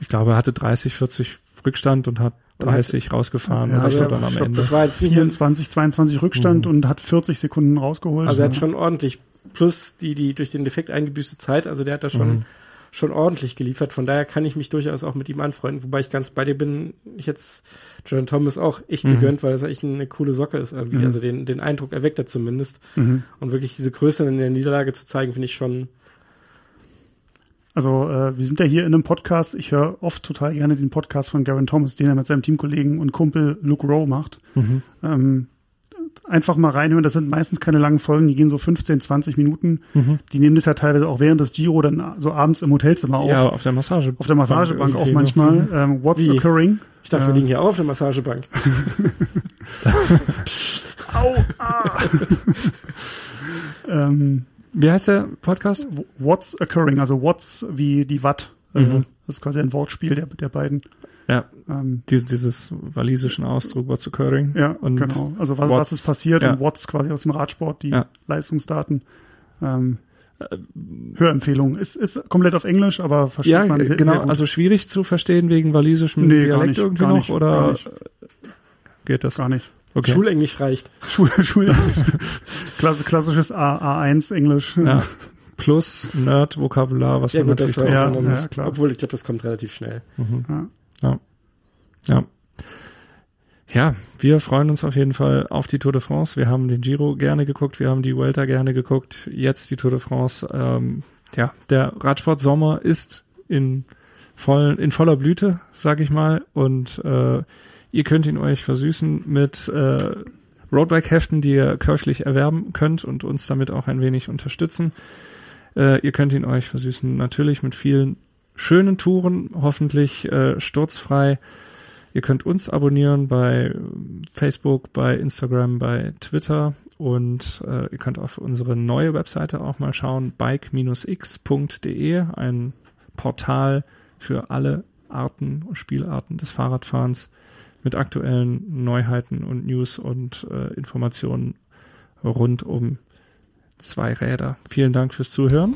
Ich glaube, er hatte 30, 40 Rückstand und hat 30 hat, rausgefahren. Ja, also dann am glaub, Ende. Das war jetzt 24, 22 Rückstand mhm. und hat 40 Sekunden rausgeholt. Also er hat schon ordentlich plus die die durch den Defekt eingebüßte Zeit. Also der hat da schon mhm schon ordentlich geliefert. Von daher kann ich mich durchaus auch mit ihm anfreunden. Wobei ich ganz bei dir bin, ich jetzt Jordan Thomas auch echt mhm. gegönnt, weil das echt eine coole Socke ist irgendwie. Mhm. Also den, den Eindruck erweckt er zumindest. Mhm. Und wirklich diese Größe in der Niederlage zu zeigen, finde ich schon. Also äh, wir sind ja hier in einem Podcast. Ich höre oft total gerne den Podcast von Garen Thomas, den er mit seinem Teamkollegen und Kumpel Luke Rowe macht. Mhm. Ähm, einfach mal reinhören. Das sind meistens keine langen Folgen, die gehen so 15, 20 Minuten. Mhm. Die nehmen das ja teilweise auch während des Giro dann so abends im Hotelzimmer auf. Ja, auf der Massage. Auf der Massagebank auch manchmal. Mhm. Ähm, what's Wie? occurring? Ich dachte, äh, wir liegen hier auch auf der Massagebank. Au, ah. ähm, Wie heißt der Podcast? What's occurring, also what's wie die Watt. Also mhm. Das ist quasi ein Wortspiel der, der beiden. Ja, ähm, Dies, dieses walisischen Ausdruck, what's occurring. Ja, und genau. Also was, was ist passiert ja. und what's quasi aus dem Radsport, die ja. Leistungsdaten. Ähm, Hörempfehlung. Ist, ist komplett auf Englisch, aber versteht ja, man sehr, genau, sehr gut. also schwierig zu verstehen wegen walisischem nee, Dialekt nicht, irgendwie noch nicht, oder geht das? Gar nicht. Okay. Schulenglisch reicht. Schul, Schulenglisch. Klasse, klassisches A, A1 Englisch. Ja. Plus Nerd-Vokabular, was ja, man gut, natürlich das ja, ja, klar. Obwohl, ich glaube, das kommt relativ schnell. Mhm. Ja. Ja. Ja. Ja, wir freuen uns auf jeden Fall auf die Tour de France. Wir haben den Giro gerne geguckt, wir haben die Vuelta gerne geguckt, jetzt die Tour de France. Ähm, ja, der Radsport-Sommer ist in, voll, in voller Blüte, sag ich mal. Und äh, ihr könnt ihn euch versüßen mit äh, Roadbike-Heften, die ihr kirchlich erwerben könnt und uns damit auch ein wenig unterstützen. Äh, ihr könnt ihn euch versüßen natürlich mit vielen schönen Touren, hoffentlich äh, sturzfrei Ihr könnt uns abonnieren bei Facebook, bei Instagram, bei Twitter und äh, ihr könnt auf unsere neue Webseite auch mal schauen, bike-x.de, ein Portal für alle Arten und Spielarten des Fahrradfahrens mit aktuellen Neuheiten und News und äh, Informationen rund um zwei Räder. Vielen Dank fürs Zuhören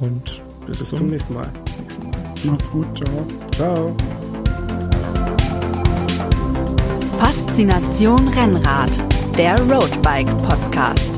und bis, bis zum, zum nächsten Mal. nächsten Mal. Macht's gut. Ciao. Ciao. Faszination Rennrad, der Roadbike Podcast.